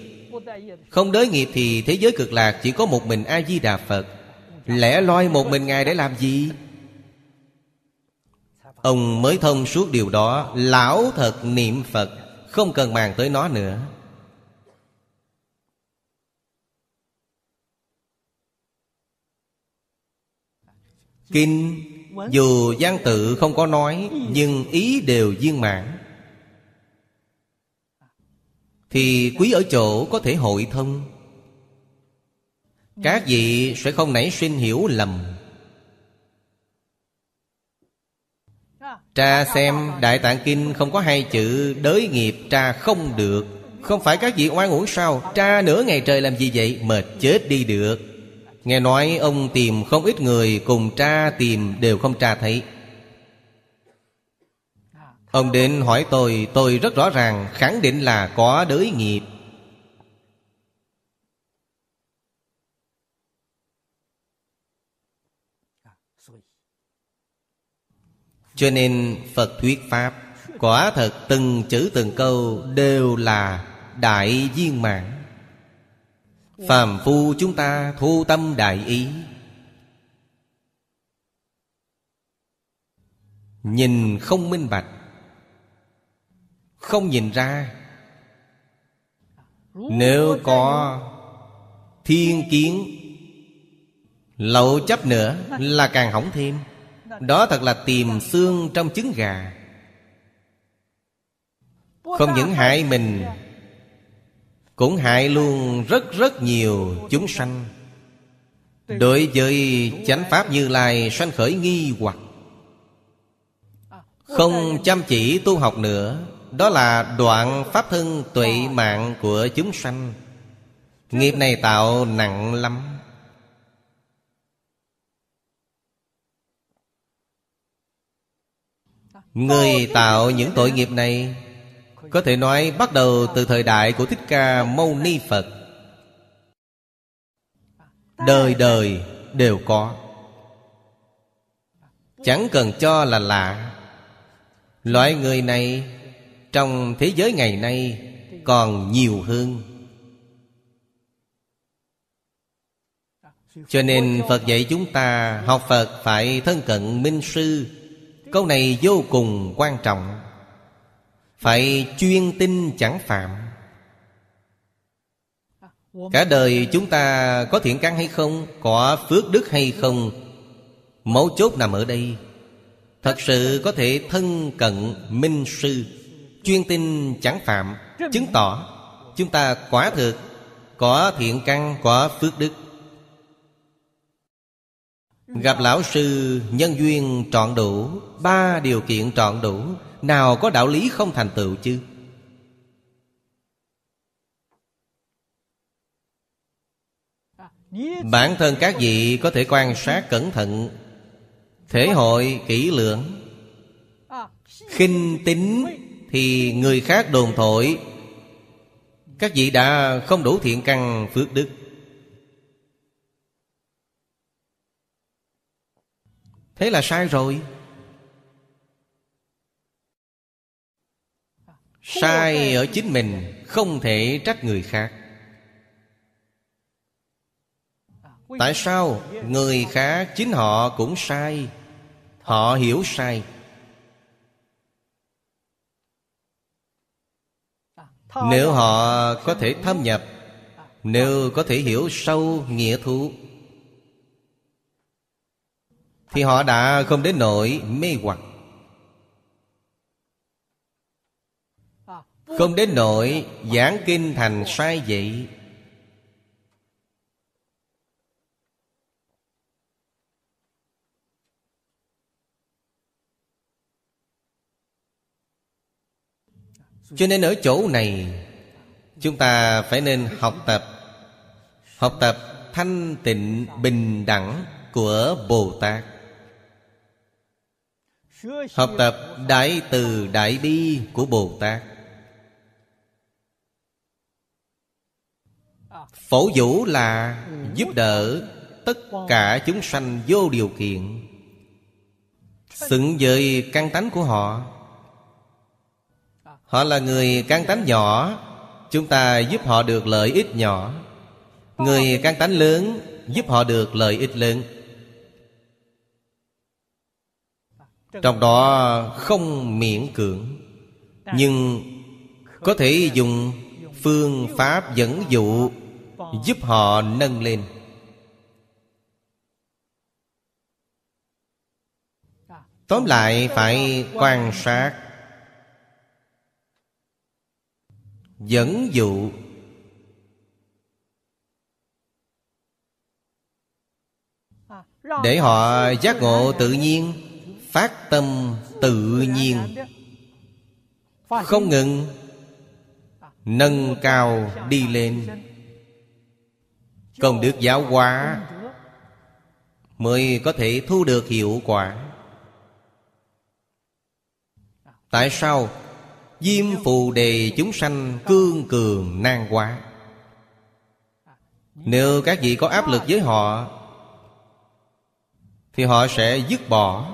không đới nghiệp thì thế giới cực lạc, Chỉ có một mình A-di-đà Phật. Lẽ loi một mình Ngài để làm gì? Ông mới thông suốt điều đó, Lão thật niệm Phật, Không cần màng tới nó nữa. Kinh, Dù văn tự không có nói, Nhưng ý đều viên mãn. Thì quý ở chỗ có thể hội thông. Các vị sẽ không nảy sinh hiểu lầm. Tra xem Đại Tạng Kinh không có hai chữ Đới nghiệp tra không được Không phải các vị oan uổng sao? Tra nửa ngày trời làm gì vậy? Mệt chết đi được. Nghe nói ông tìm không ít người Cùng tra tìm đều không tra thấy. Ông đến hỏi tôi Tôi rất rõ ràng, Khẳng định là có đới nghiệp. Cho nên Phật thuyết Pháp, Quả thật từng chữ từng câu Đều là đại viên mạng Phàm phu chúng ta thu tâm đại ý. Nhìn không minh bạch không nhìn ra. Nếu có thiên kiến Lậu chấp nữa là càng hỏng thêm. Đó thật là tìm xương trong trứng gà. Không những hại mình, Cũng hại luôn rất rất nhiều chúng sanh. Đối với chánh pháp như lai, sanh khởi nghi hoặc. Không chăm chỉ tu học nữa đó là đoạn pháp thân tuệ mạng của chúng sanh. Nghiệp này tạo nặng lắm. Người tạo những tội nghiệp này, Có thể nói bắt đầu từ thời đại của Thích Ca Mâu Ni Phật. Đời đời đều có. Chẳng cần cho là lạ. Loại người này trong thế giới ngày nay Còn nhiều hơn. Cho nên Phật dạy chúng ta Học Phật phải thân cận minh sư. Câu này vô cùng quan trọng. Phải chuyên tinh chẳng phạm. Cả đời chúng ta có thiện căn hay không, Có phước đức hay không, Mấu chốt nằm ở đây. Thật sự có thể thân cận minh sư. Chuyên tin chẳng phạm Chứng tỏ Chúng ta quả thực Có thiện căn, có phước đức. Gặp lão sư nhân duyên trọn đủ Ba điều kiện trọn đủ Nào có đạo lý không thành tựu chứ? Bản thân các vị có thể quan sát cẩn thận Thể hội kỹ lưỡng khinh tính thì người khác đồn thổi. Các vị đã không đủ thiện căn phước đức. Thế là sai rồi. Sai ở chính mình Không thể trách người khác. Tại sao? Người khác chính họ cũng sai. Họ hiểu sai Nếu họ có thể thâm nhập Nếu có thể hiểu sâu nghĩa thú Thì họ đã không đến nỗi mê hoặc. Không đến nỗi giảng kinh thành sai vậy Cho nên ở chỗ này, Chúng ta phải nên học tập. Học tập thanh tịnh bình đẳng của Bồ Tát. Học tập Đại Từ Đại Bi của Bồ Tát. Phổ vũ là giúp đỡ tất cả chúng sanh vô điều kiện. Xứng với căn tánh của họ Họ là người căn tánh nhỏ, Chúng ta giúp họ được lợi ích nhỏ. Người căn tánh lớn Giúp họ được lợi ích lớn. Trong đó không miễn cưỡng, Nhưng có thể dùng phương pháp dẫn dụ Giúp họ nâng lên. Tóm lại phải quan sát Dẫn dụ. Để họ giác ngộ tự nhiên, Phát tâm tự nhiên. Không ngừng, Nâng cao đi lên. Công đức giáo hóa Mới có thể thu được hiệu quả. Tại sao Diêm phù đề chúng sanh cương cường nan quá Nếu các vị có áp lực với họ, Thì họ sẽ dứt bỏ.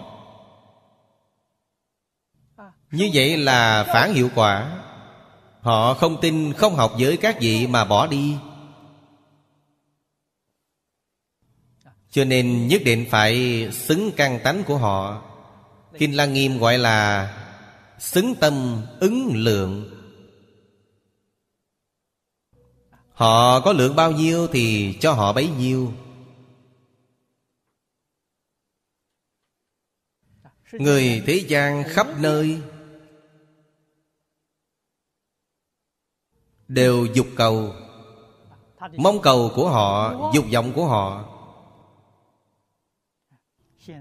Như vậy là phản hiệu quả. Họ không tin, không học với các vị mà bỏ đi. Cho nên nhất định phải xứng căn tánh của họ. Kinh Lăng Nghiêm gọi là Xứng tâm ứng lượng. Họ có lượng bao nhiêu thì cho họ bấy nhiêu. Người thế gian khắp nơi Đều dục cầu. Mong cầu của họ, Dục vọng của họ.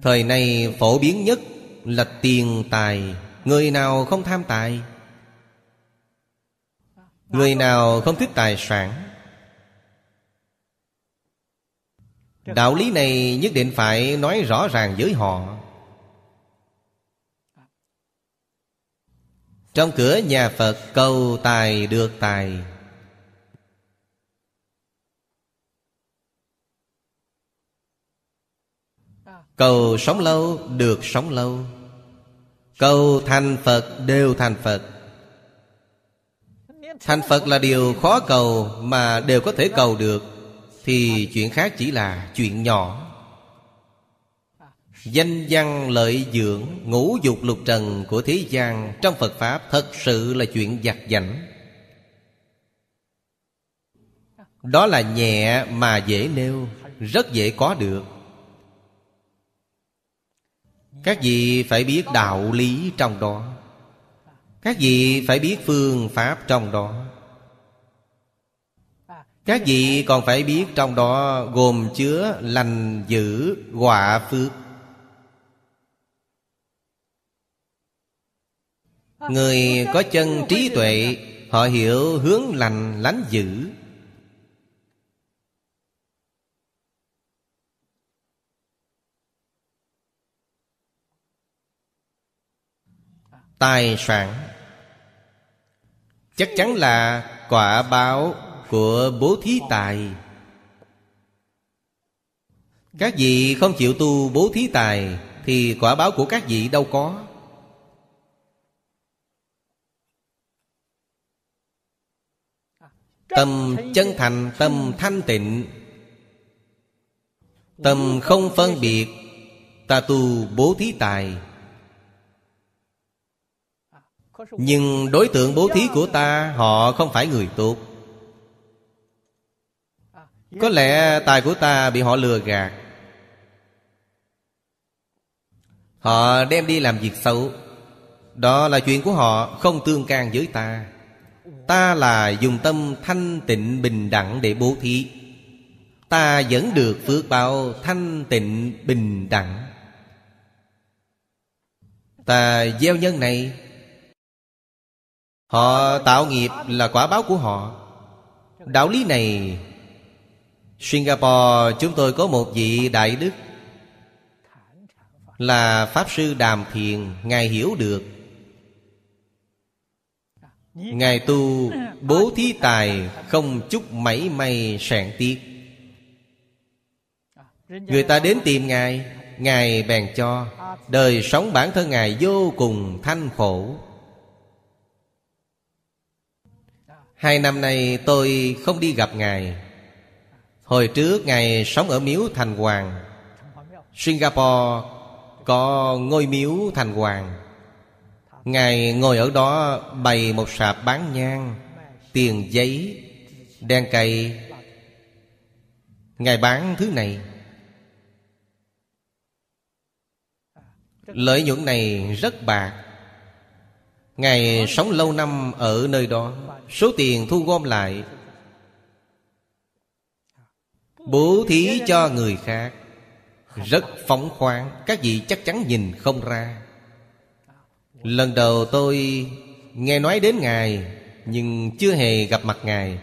Thời nay phổ biến nhất là tiền tài. Người nào không tham tài? Người nào không thích tài sản? Đạo lý này nhất định phải nói rõ ràng với họ. Trong cửa nhà Phật, cầu tài được tài. Cầu sống lâu, được sống lâu. Cầu thành Phật đều thành Phật. Thành Phật là điều khó cầu Mà đều có thể cầu được. Thì chuyện khác chỉ là chuyện nhỏ. Danh văn lợi dưỡng, Ngũ dục lục trần của thế gian Trong Phật Pháp thật sự là chuyện giặt giảnh Đó là nhẹ mà dễ nêu, Rất dễ có được. Các vị phải biết đạo lý trong đó. Các vị phải biết phương pháp trong đó. Các vị còn phải biết trong đó gồm chứa lành dữ, quả phước. Người có chân trí tuệ, Họ hiểu hướng lành lánh dữ. Tài sản Chắc chắn là quả báo của bố thí tài. Các vị không chịu tu bố thí tài Thì quả báo của các vị đâu có. Tâm chân thành, Tâm thanh tịnh. Tâm không phân biệt, Ta tu bố thí tài. Nhưng đối tượng bố thí của ta, Họ không phải người tốt. Có lẽ tài của ta bị họ lừa gạt. Họ đem đi làm việc xấu. Đó là chuyện của họ, Không tương can với ta. Ta là dùng tâm thanh tịnh bình đẳng để bố thí. Ta vẫn được phước báo thanh tịnh bình đẳng. Ta gieo nhân này Họ tạo nghiệp là quả báo của họ. Đạo lý này, Singapore, chúng tôi có một vị đại đức Là Pháp Sư Đàm Thiền. Ngài hiểu được. Ngài tu, bố thí tài, Không chút mảy may sạn tiếc. Người ta đến tìm Ngài Ngài bèn cho. Đời sống bản thân Ngài vô cùng thanh khổ. Hai năm nay tôi không đi gặp Ngài. Hồi trước Ngài sống ở miếu Thành Hoàng. Singapore có ngôi miếu Thành Hoàng. Ngài ngồi ở đó bày một sạp bán nhang, Tiền giấy, Đen cây Ngài bán thứ này. Lợi nhuận này rất bạc. Ngài sống lâu năm ở nơi đó, Số tiền thu gom lại. Bố thí cho người khác, Rất phóng khoáng, Các vị chắc chắn nhìn không ra. Lần đầu tôi nghe nói đến Ngài, Nhưng chưa hề gặp mặt Ngài.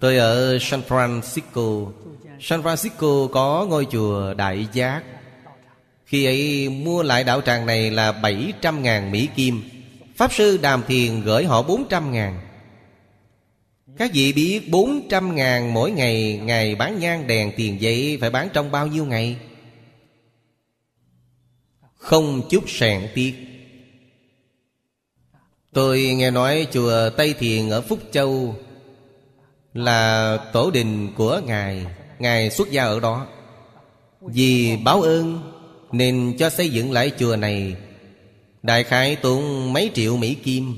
Tôi ở San Francisco. San Francisco có ngôi chùa Đại Giác. Khi ấy mua lại đạo tràng này là 700.000 Mỹ Kim. Pháp Sư Đàm Thiền gửi họ 400.000 Các vị biết 400.000 mỗi ngày Ngày bán nhang đèn tiền giấy Phải bán trong bao nhiêu ngày? Không chút sẹn tiếc. Tôi nghe nói chùa Tây Thiền ở Phúc Châu Là tổ đình của Ngài. Ngài xuất gia ở đó. Vì báo ơn nên cho xây dựng lại chùa này. Đại khái tốn mấy triệu Mỹ Kim.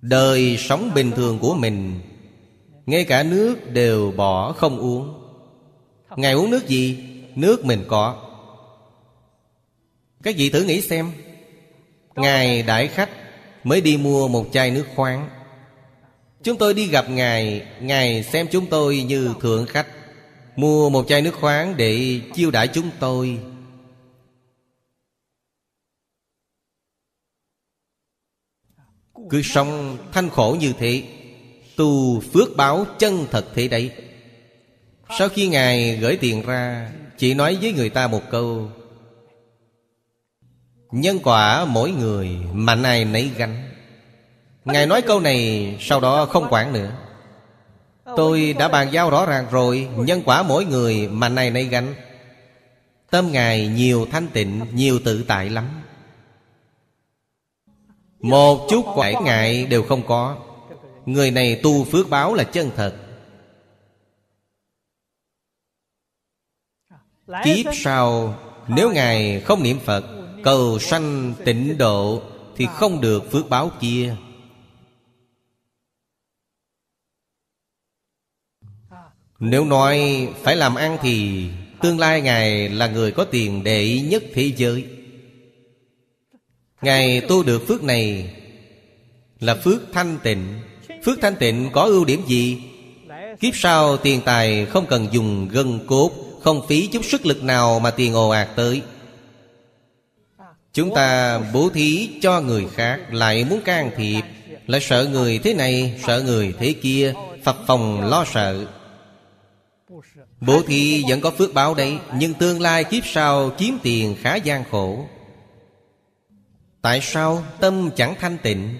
Đời sống bình thường của mình, Ngay cả nước đều bỏ không uống. Ngài uống nước gì? Nước mình có. Các vị thử nghĩ xem. Ngài đại khách Mới đi mua một chai nước khoáng. Chúng tôi đi gặp Ngài Ngài xem chúng tôi như thượng khách, Mua một chai nước khoáng để chiêu đãi chúng tôi. Cứ sống thanh khổ như thế, Tu phước báo chân thật thế đấy. Sau khi Ngài gửi tiền ra, Chỉ nói với người ta một câu, Nhân quả mỗi người, mà ai nấy gánh. Ngài nói câu này, Sau đó không quản nữa. Tôi đã bàn giao rõ ràng rồi, Nhân quả mỗi người mà này nấy gánh. Tâm Ngài nhiều thanh tịnh, Nhiều tự tại lắm. Một chút quải ngại đều không có. Người này tu phước báo là chân thật. Kiếp sau, Nếu Ngài không niệm Phật, Cầu sanh tịnh độ Thì không được phước báo kia. Nếu nói phải làm ăn thì Tương lai Ngài là người có tiền đệ nhất thế giới. Ngài tu được phước này Là phước thanh tịnh. Phước thanh tịnh có ưu điểm gì? Kiếp sau tiền tài không cần dùng gân cốt, Không phí chút sức lực nào mà tiền ồ ạt tới. Chúng ta bố thí cho người khác Lại muốn can thiệp, Lại sợ người thế này, Sợ người thế kia Phật phòng lo sợ. Bố thí vẫn có phước báo đấy Nhưng tương lai kiếp sau kiếm tiền khá gian khổ. Tại sao tâm chẳng thanh tịnh?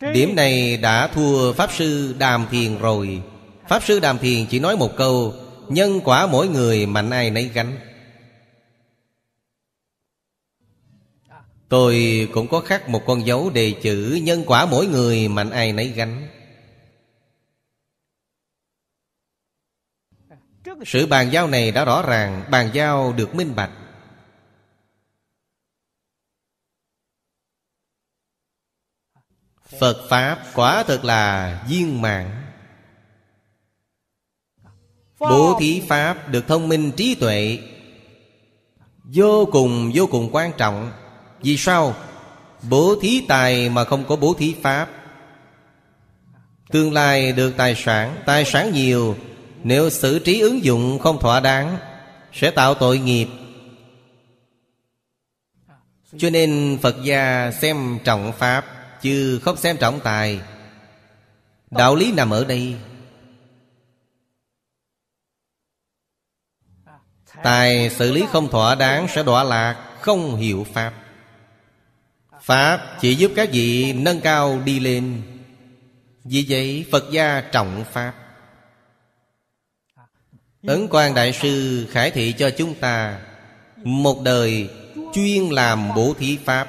Điểm này đã thua Pháp Sư Đàm Thiền rồi. Pháp Sư Đàm Thiền chỉ nói một câu, Nhân quả mỗi người mạnh ai nấy gánh. Tôi cũng có khắc một con dấu đề chữ Nhân quả mỗi người mạnh ai nấy gánh. Sự bàn giao này đã rõ ràng, Bàn giao được minh bạch. Phật Pháp quả thật là viên mạng Bố thí Pháp được thông minh trí tuệ, Vô cùng vô cùng quan trọng. Vì sao? Bố thí tài mà không có bố thí Pháp. Tương lai được tài sản Tài sản nhiều nếu xử trí ứng dụng không thỏa đáng, Sẽ tạo tội nghiệp. Cho nên Phật gia xem trọng Pháp, Chứ không xem trọng tài. Đạo lý nằm ở đây. Tài xử lý không thỏa đáng sẽ đọa lạc, Không hiểu Pháp. Pháp chỉ giúp các vị nâng cao đi lên. Vì vậy Phật gia trọng Pháp. Ấn quan Đại Sư khải thị cho chúng ta Một đời chuyên làm bố thí Pháp.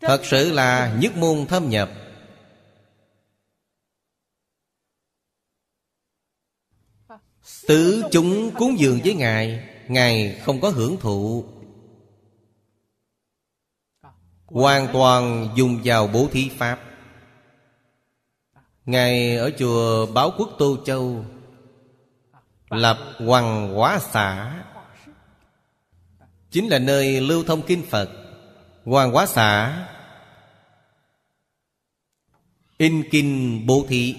Thật sự là nhất môn thâm nhập. Tứ chúng cúng dường với Ngài Ngài không có hưởng thụ. Hoàn toàn dùng vào bố thí Pháp. Ngài ở chùa Báo Quốc Tô Châu, Lập Hoàng Hóa Xã, Chính là nơi lưu thông kinh Phật. Hoàng Hóa Xã, In kinh bố Thị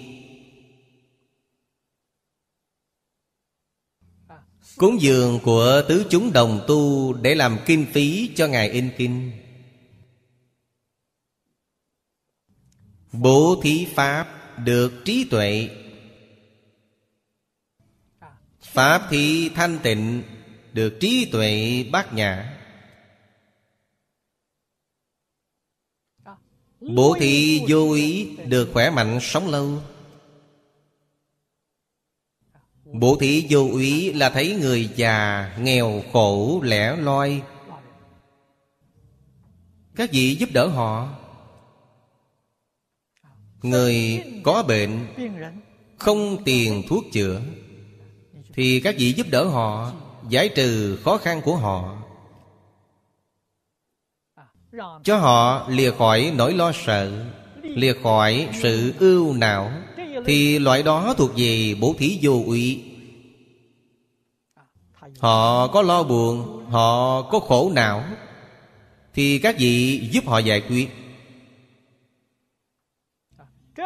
Cúng dường của tứ chúng đồng tu Để làm kinh phí cho Ngài in kinh. Bố thí Pháp được trí tuệ. Pháp thi thanh tịnh, Được trí tuệ bát nhã. Bố thị vô ý, Được khỏe mạnh sống lâu. Bố thị vô úy là thấy người già Nghèo khổ lẻ loi. Các vị giúp đỡ họ. Người có bệnh, Không tiền thuốc chữa, Thì các vị giúp đỡ họ, Giải trừ khó khăn của họ Cho họ lìa khỏi nỗi lo sợ, Lìa khỏi sự ưu não, Thì loại đó thuộc về bố thí vô uy. Họ có lo buồn, Họ có khổ não, Thì các vị giúp họ giải quyết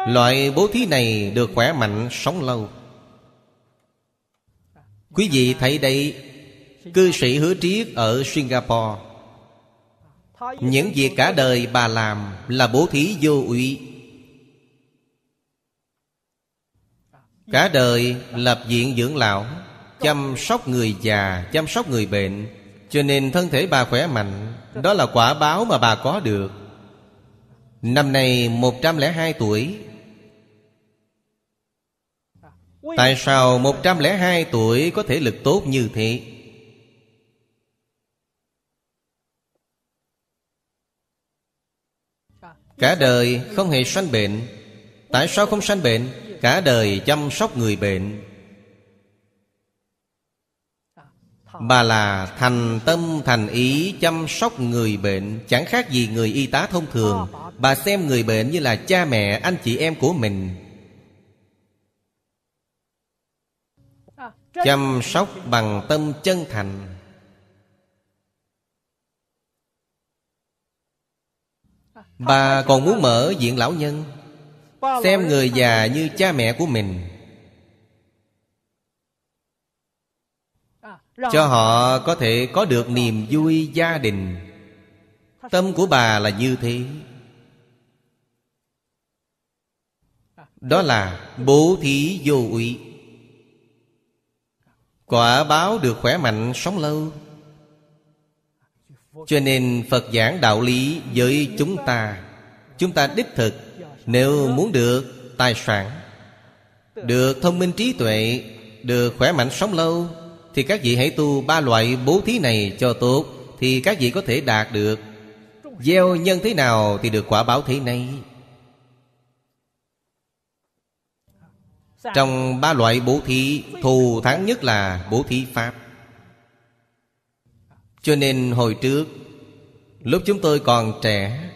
Loại bố thí này được khỏe mạnh, sống lâu. Quý vị thấy đây, Cư sĩ hứa triết ở Singapore. Những việc cả đời bà làm Là bố thí vô ủy. Cả đời lập viện dưỡng lão, Chăm sóc người già, Chăm sóc người bệnh, Cho nên thân thể bà khỏe mạnh. Đó là quả báo mà bà có được. Năm nay 102 tuổi Tại sao 102 tuổi có thể lực tốt như thế? Cả đời không hề sanh bệnh Tại sao không sanh bệnh? Cả đời chăm sóc người bệnh Bà là thành tâm thành ý chăm sóc người bệnh. Chẳng khác gì người y tá thông thường. Bà xem người bệnh như là cha mẹ anh chị em của mình. Chăm sóc bằng tâm chân thành. Bà còn muốn mở viện lão nhân? Xem người già như cha mẹ của mình Cho họ có thể có được niềm vui gia đình. Tâm của bà là như thế. Đó là bố thí vô ủy Quả báo được khỏe mạnh sống lâu. Cho nên Phật giảng đạo lý với chúng ta. Chúng ta đích thực Nếu muốn được tài sản Được thông minh trí tuệ Được khỏe mạnh sống lâu thì các vị hãy tu ba loại bố thí này cho tốt, Thì các vị có thể đạt được. Gieo nhân thế nào thì được quả báo thế này. Trong ba loại bố thí, Thù thắng nhất là bố thí Pháp. Cho nên hồi trước, Lúc chúng tôi còn trẻ,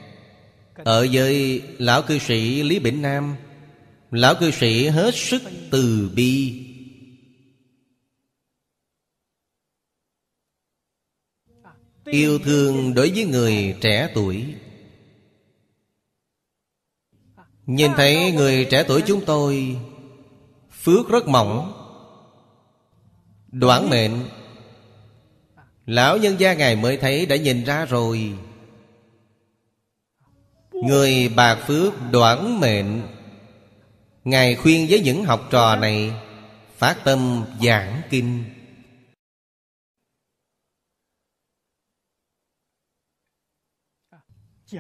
Ở với lão cư sĩ Lý Bỉnh Nam, Lão cư sĩ hết sức từ bi. Yêu thương đối với người trẻ tuổi. Nhìn thấy người trẻ tuổi chúng tôi, Phước rất mỏng Đoạn mệnh. Lão nhân gia Ngài mới thấy đã nhìn ra rồi. Người bạc phước đoạn mệnh. Ngài khuyên với những học trò này, Phát tâm giảng kinh.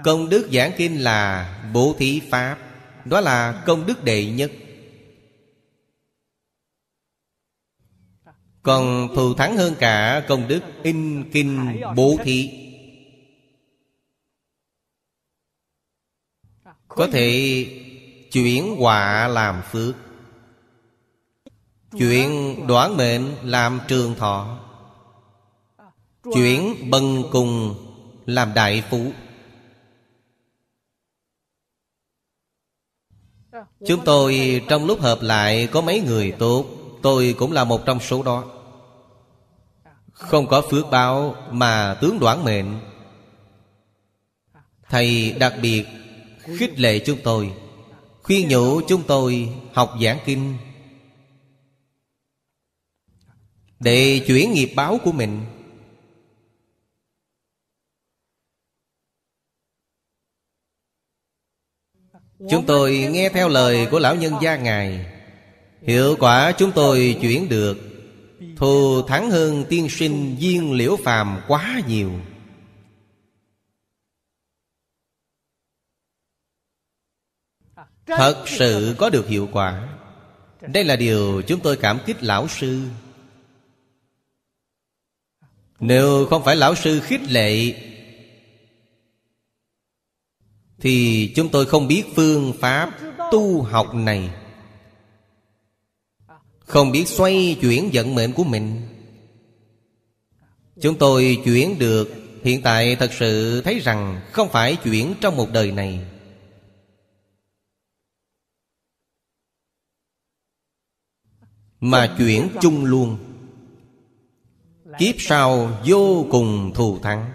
Công đức giảng kinh là bố thí pháp. Đó là công đức đệ nhất. Còn thù thắng hơn cả công đức in kinh bố thí Có thể chuyển họa làm phước. Chuyển đoán mệnh làm trường thọ. Chuyển bần cùng làm đại phú Chúng tôi trong lúc hợp lại có mấy người tốt, Tôi cũng là một trong số đó. Không có phước báo mà tướng đoán mệnh. Thầy đặc biệt khích lệ chúng tôi, Khuyên nhủ chúng tôi học giảng kinh. Để chuyển nghiệp báo của mình Chúng tôi nghe theo lời của lão nhân gia Ngài. Hiệu quả chúng tôi chuyển được. Thù thắng hơn tiên sinh viên liễu phàm quá nhiều. Thật sự có được hiệu quả. Đây là điều chúng tôi cảm kích lão sư. Nếu không phải lão sư khích lệ thì chúng tôi không biết phương pháp tu học này. Không biết xoay chuyển vận mệnh của mình. Chúng tôi chuyển được, Hiện tại thật sự thấy rằng Không phải chuyển trong một đời này. Mà chuyển chung luôn. Kiếp sau vô cùng thù thắng.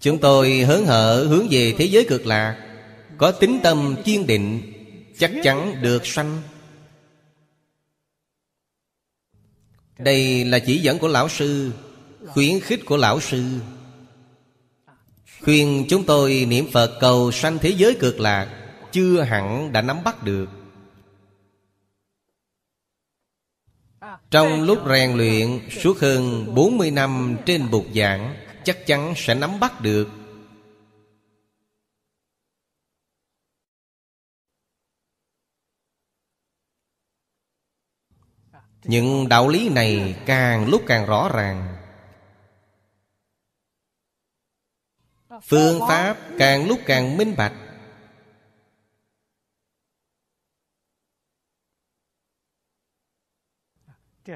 Chúng tôi hớn hở hướng về thế giới cực lạc Có tính tâm kiên định, Chắc chắn được sanh. Đây là chỉ dẫn của lão sư, Khuyến khích của lão sư. Khuyên chúng tôi niệm Phật cầu sanh thế giới cực lạc Chưa hẳn đã nắm bắt được. Trong lúc rèn luyện suốt hơn 40 năm trên bục giảng Chắc chắn sẽ nắm bắt được. Những đạo lý này càng lúc càng rõ ràng. Phương pháp càng lúc càng minh bạch.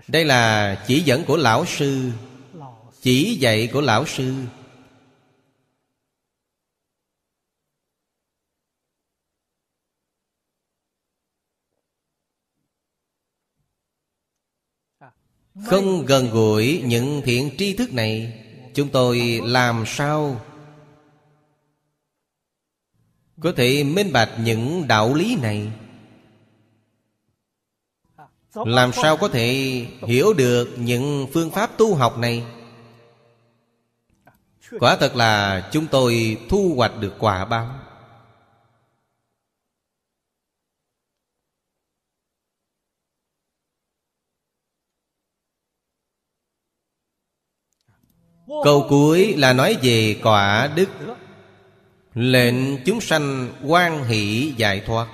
Đây là chỉ dẫn của lão sư. Chỉ dạy của lão sư. Không gần gũi những thiện tri thức này, Chúng tôi làm sao? Có thể minh bạch những đạo lý này. Làm sao có thể hiểu được những phương pháp tu học này? Quả thật là chúng tôi thu hoạch được quả báo. Câu cuối là nói về quả đức. Lệnh chúng sanh quan hỷ giải thoát.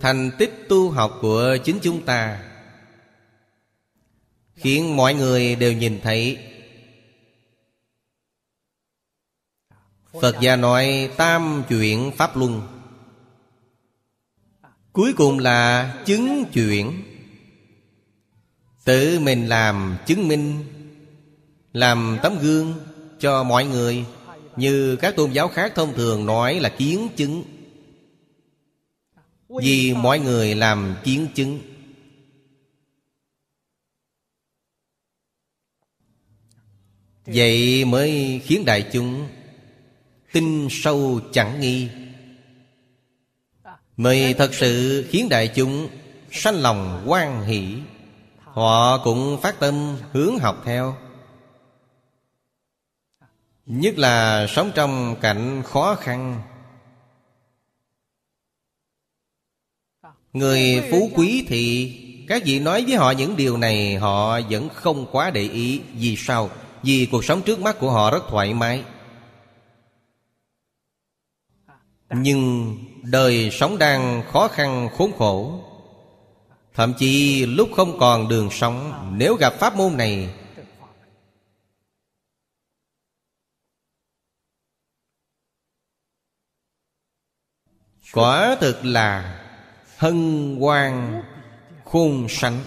Thành tích tu học của chính chúng ta Khiến mọi người đều nhìn thấy. Phật gia nói tam chuyển Pháp Luân. Cuối cùng là chứng chuyển. Tự mình làm chứng minh, Làm tấm gương cho mọi người, Như các tôn giáo khác thông thường nói là kiến chứng. Vì mọi người làm kiến chứng. Vậy mới khiến đại chúng Tin sâu chẳng nghi. Mới thật sự khiến đại chúng Sanh lòng quan hỷ. Họ cũng phát tâm hướng học theo. Nhất là sống trong cảnh khó khăn. Người phú quý thì Các vị nói với họ những điều này, Họ vẫn không quá để ý Vì sao? Vì cuộc sống trước mắt của họ rất thoải mái. Nhưng đời sống đang khó khăn, khốn khổ. Thậm chí lúc không còn đường sống, Nếu gặp pháp môn này, Quả thực là hân hoan khôn sánh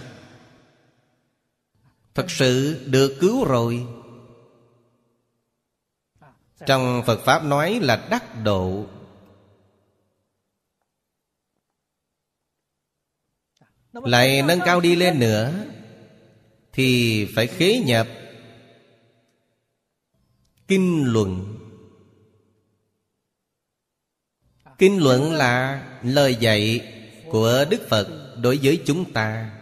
Thật sự được cứu rồi. Trong Phật Pháp nói là đắc độ. Lại nâng cao đi lên nữa, Thì phải khế nhập. Kinh luận. Kinh luận là lời dạy của Đức Phật đối với chúng ta.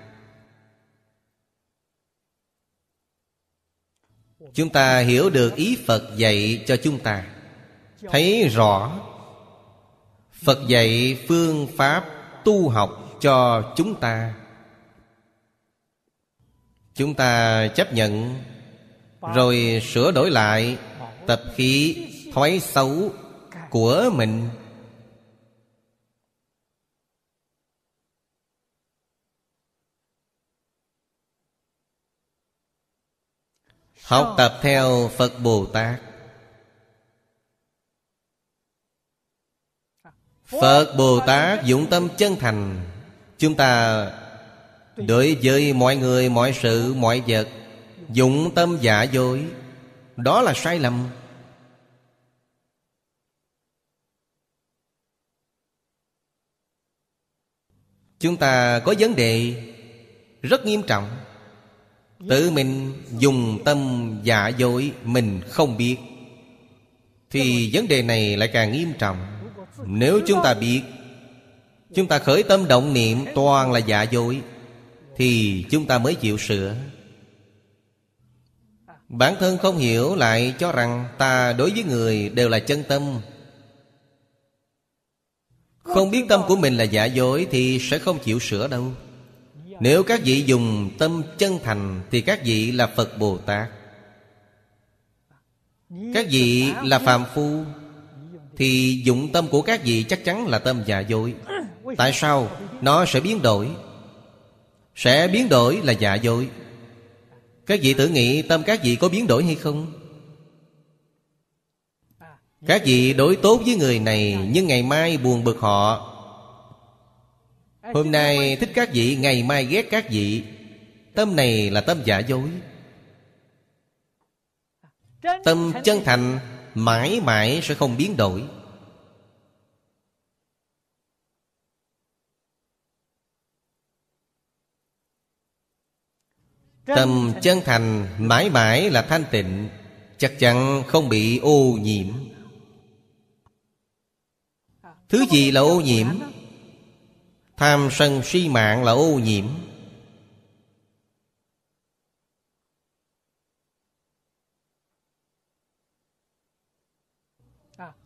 Chúng ta hiểu được ý Phật dạy cho chúng ta. Thấy rõ, Phật dạy phương pháp tu học cho chúng ta. Chúng ta chấp nhận, rồi sửa đổi lại tập khí thói xấu của mình. Học tập theo phật bồ tát. Phật bồ tát dụng tâm chân thành. Chúng ta Đối với mọi người, mọi sự, mọi vật Dụng tâm giả dối. Đó là sai lầm. Chúng ta có vấn đề Rất nghiêm trọng Tự mình dùng tâm giả dối Mình không biết. Thì vấn đề này lại càng nghiêm trọng. Nếu chúng ta biết, Chúng ta khởi tâm động niệm toàn là giả dối, Thì chúng ta mới chịu sửa. Bản thân không hiểu lại cho rằng Ta đối với người đều là chân tâm. Không biết tâm của mình là giả dối Thì sẽ không chịu sửa đâu. Nếu các vị dùng tâm chân thành, Thì các vị là Phật Bồ Tát. Các vị là Phạm phu, Thì dụng tâm của các vị chắc chắn là tâm giả dối. Tại sao? Nó sẽ biến đổi. Sẽ biến đổi là giả dối. Các vị tự nghĩ tâm các vị có biến đổi hay không? Các vị đối tốt với người này, Nhưng ngày mai buồn bực họ Hôm nay thích các vị Ngày mai ghét các vị. Tâm này là tâm giả dối. Tâm chân thành Mãi mãi sẽ không biến đổi. Tâm chân thành mãi mãi là thanh tịnh Chắc chắn không bị ô nhiễm. Thứ gì là ô nhiễm Tham sân si mạng là ô nhiễm.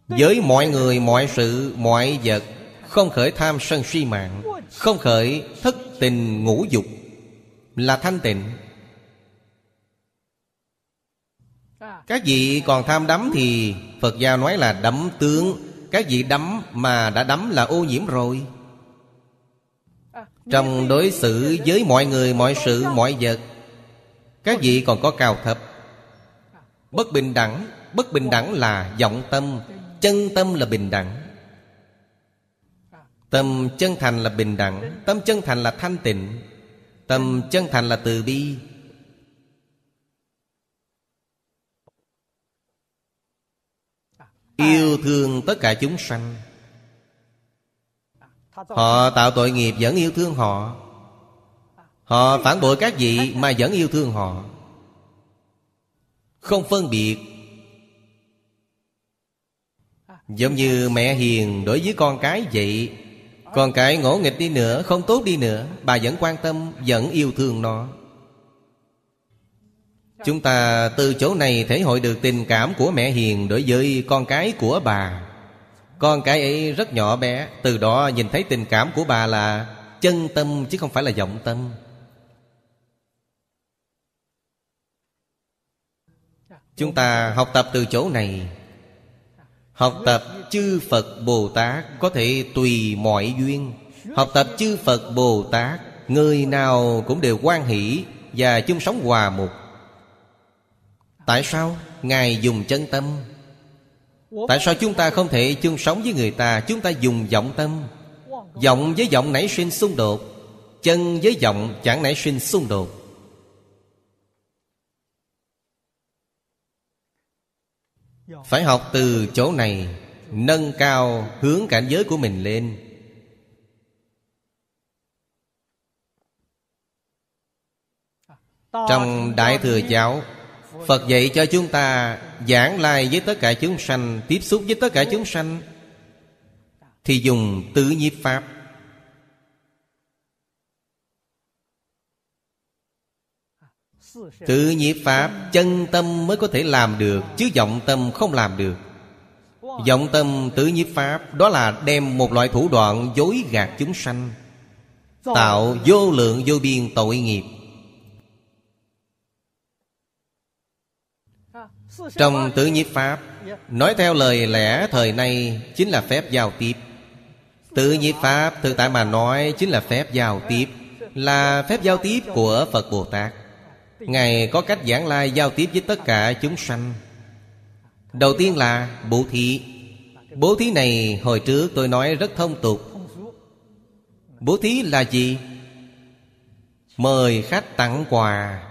Với mọi người, mọi sự, mọi vật Không khởi tham sân si mạng Không khởi thất tình ngũ dục Là thanh tịnh. Các vị còn tham đắm thì Phật giáo nói là đắm tướng. Các vị đắm mà đã đắm là ô nhiễm rồi. Trong đối xử với mọi người, mọi sự, mọi vật Các vị còn có cao thấp. Bất bình đẳng Bất bình đẳng là vọng tâm Chân tâm là bình đẳng. Tâm chân thành là bình đẳng Tâm chân thành là thanh tịnh Tâm chân thành là từ bi. Yêu thương tất cả chúng sanh. Họ tạo tội nghiệp vẫn yêu thương họ. Họ phản bội các vị mà vẫn yêu thương họ. Không phân biệt. Giống như mẹ hiền đối với con cái vậy Con cái ngỗ nghịch đi nữa Không tốt đi nữa Bà vẫn quan tâm Vẫn yêu thương nó. Chúng ta từ chỗ này thể hội được tình cảm của mẹ hiền đối với con cái của bà con cái ấy rất nhỏ bé, Từ đó nhìn thấy tình cảm của bà là chân tâm chứ không phải là vọng tâm. Chúng ta học tập từ chỗ này. Học tập chư Phật Bồ Tát Có thể tùy mọi duyên. Học tập chư Phật Bồ Tát, Người nào cũng đều quan hỷ Và chung sống hòa mục Tại sao? Ngài dùng chân tâm. Tại sao chúng ta không thể chung sống với người ta? Chúng ta dùng vọng tâm. Vọng với vọng nảy sinh xung đột. Chân với vọng chẳng nảy sinh xung đột. Phải học từ chỗ này Nâng cao hướng cảnh giới của mình lên. Trong Đại Thừa Giáo Phật dạy cho chúng ta giảng lai với tất cả chúng sanh, Tiếp xúc với tất cả chúng sanh, Thì dùng tứ nhiếp pháp. Tứ nhiếp pháp, chân tâm mới có thể làm được, Chứ vọng tâm không làm được. Vọng tâm tứ nhiếp pháp, Đó là đem một loại thủ đoạn dối gạt chúng sanh, Tạo vô lượng vô biên tội nghiệp. Trong tứ nhiếp pháp, Nói theo lời lẽ thời nay Chính là phép giao tiếp. Tứ nhiếp pháp thực tại mà nói Chính là phép giao tiếp, Là phép giao tiếp của Phật Bồ Tát. Ngài có cách giảng lai giao tiếp với tất cả chúng sanh. Đầu tiên là bố thí. Bố thí này hồi trước tôi nói rất thông tục. Bố thí là gì? Mời khách tặng quà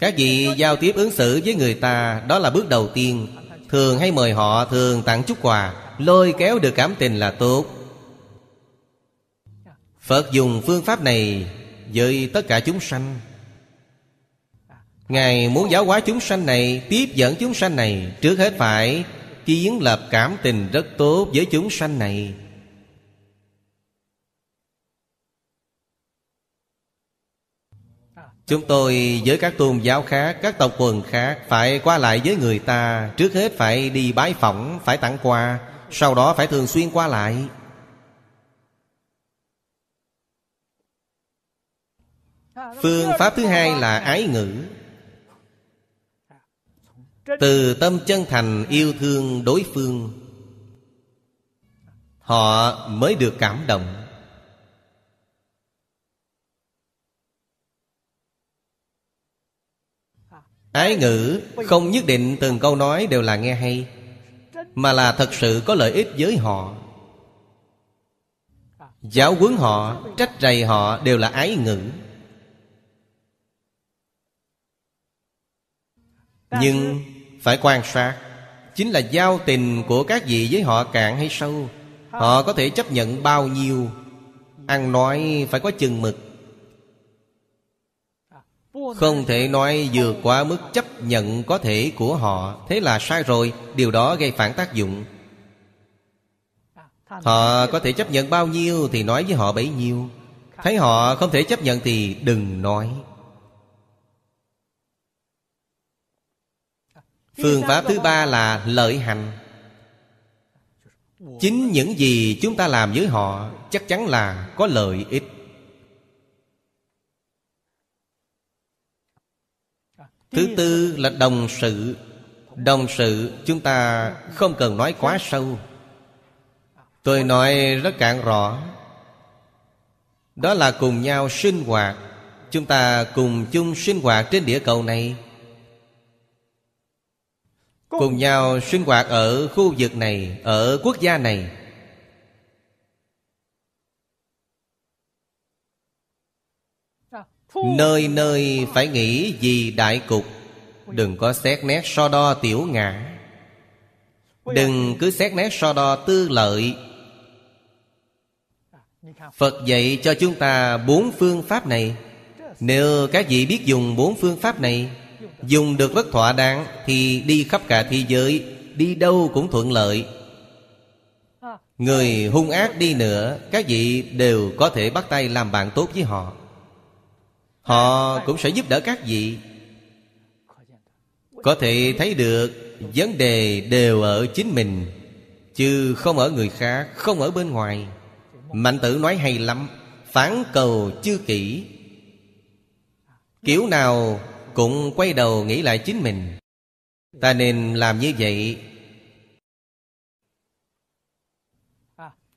các vị giao tiếp ứng xử với người ta, Đó là bước đầu tiên. Thường hay mời họ, thường tặng chút quà. Lôi kéo được cảm tình là tốt. Phật dùng phương pháp này Với tất cả chúng sanh. Ngài muốn giáo hóa chúng sanh này, Tiếp dẫn chúng sanh này, Trước hết phải kiến lập cảm tình rất tốt với chúng sanh này. Chúng tôi với các tôn giáo khác, Các tộc quần khác, Phải qua lại với người ta. Trước hết phải đi bái phỏng, Phải tặng quà, Sau đó phải thường xuyên qua lại. Phương pháp thứ hai là ái ngữ. Từ tâm chân thành yêu thương đối phương, Họ mới được cảm động. Ái ngữ không nhất định từng câu nói đều là nghe hay Mà là thật sự có lợi ích với họ. Giáo huấn họ, trách rầy họ đều là ái ngữ. Nhưng phải quan sát Chính là giao tình của các vị với họ cạn hay sâu Họ có thể chấp nhận bao nhiêu. Ăn nói phải có chừng mực không thể nói vượt quá mức chấp nhận có thể của họ. Thế là sai rồi. Điều đó gây phản tác dụng. Họ có thể chấp nhận bao nhiêu Thì nói với họ bấy nhiêu. Thấy họ không thể chấp nhận thì đừng nói. Phương pháp thứ ba là lợi hành. Chính những gì chúng ta làm với họ Chắc chắn là có lợi ích. Thứ tư là đồng sự. Đồng sự chúng ta không cần nói quá sâu. Tôi nói rất cạn rõ. Đó là cùng nhau sinh hoạt. Chúng ta cùng chung sinh hoạt trên địa cầu này. Cùng nhau sinh hoạt ở khu vực này Ở quốc gia này Nơi nơi phải nghĩ vì đại cục Đừng có xét nét so đo tiểu ngã. Đừng cứ xét nét so đo tư lợi. Phật dạy cho chúng ta bốn phương pháp này. Nếu các vị biết dùng bốn phương pháp này Dùng được rất thỏa đáng Thì đi khắp cả thế giới Đi đâu cũng thuận lợi. Người hung ác đi nữa Các vị đều có thể bắt tay làm bạn tốt với họ Họ cũng sẽ giúp đỡ các vị. Có thể thấy được, Vấn đề đều ở chính mình, Chứ không ở người khác, Không ở bên ngoài. Mạnh tử nói hay lắm, phán cầu chưa kỹ. Kiểu nào cũng quay đầu nghĩ lại chính mình. Ta nên làm như vậy.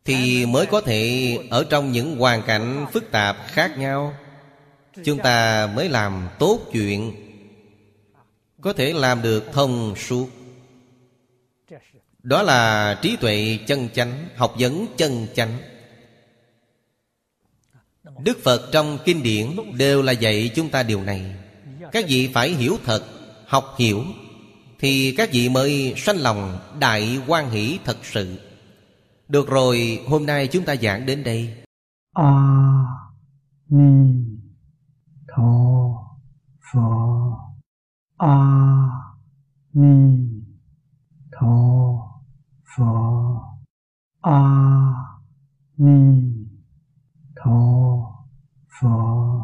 Thì mới có thể ở trong những hoàn cảnh phức tạp khác nhau. Chúng ta mới làm tốt chuyện, Có thể làm được thông suốt. Đó là trí tuệ chân chánh, Học vấn chân chánh. Đức Phật trong kinh điển Đều là dạy chúng ta điều này. Các vị phải hiểu thật, Học hiểu, Thì các vị mới sanh lòng Đại quan hỷ thật sự. Được rồi, hôm nay chúng ta giảng đến đây. A Ni 陀佛阿弥陀佛阿弥陀佛。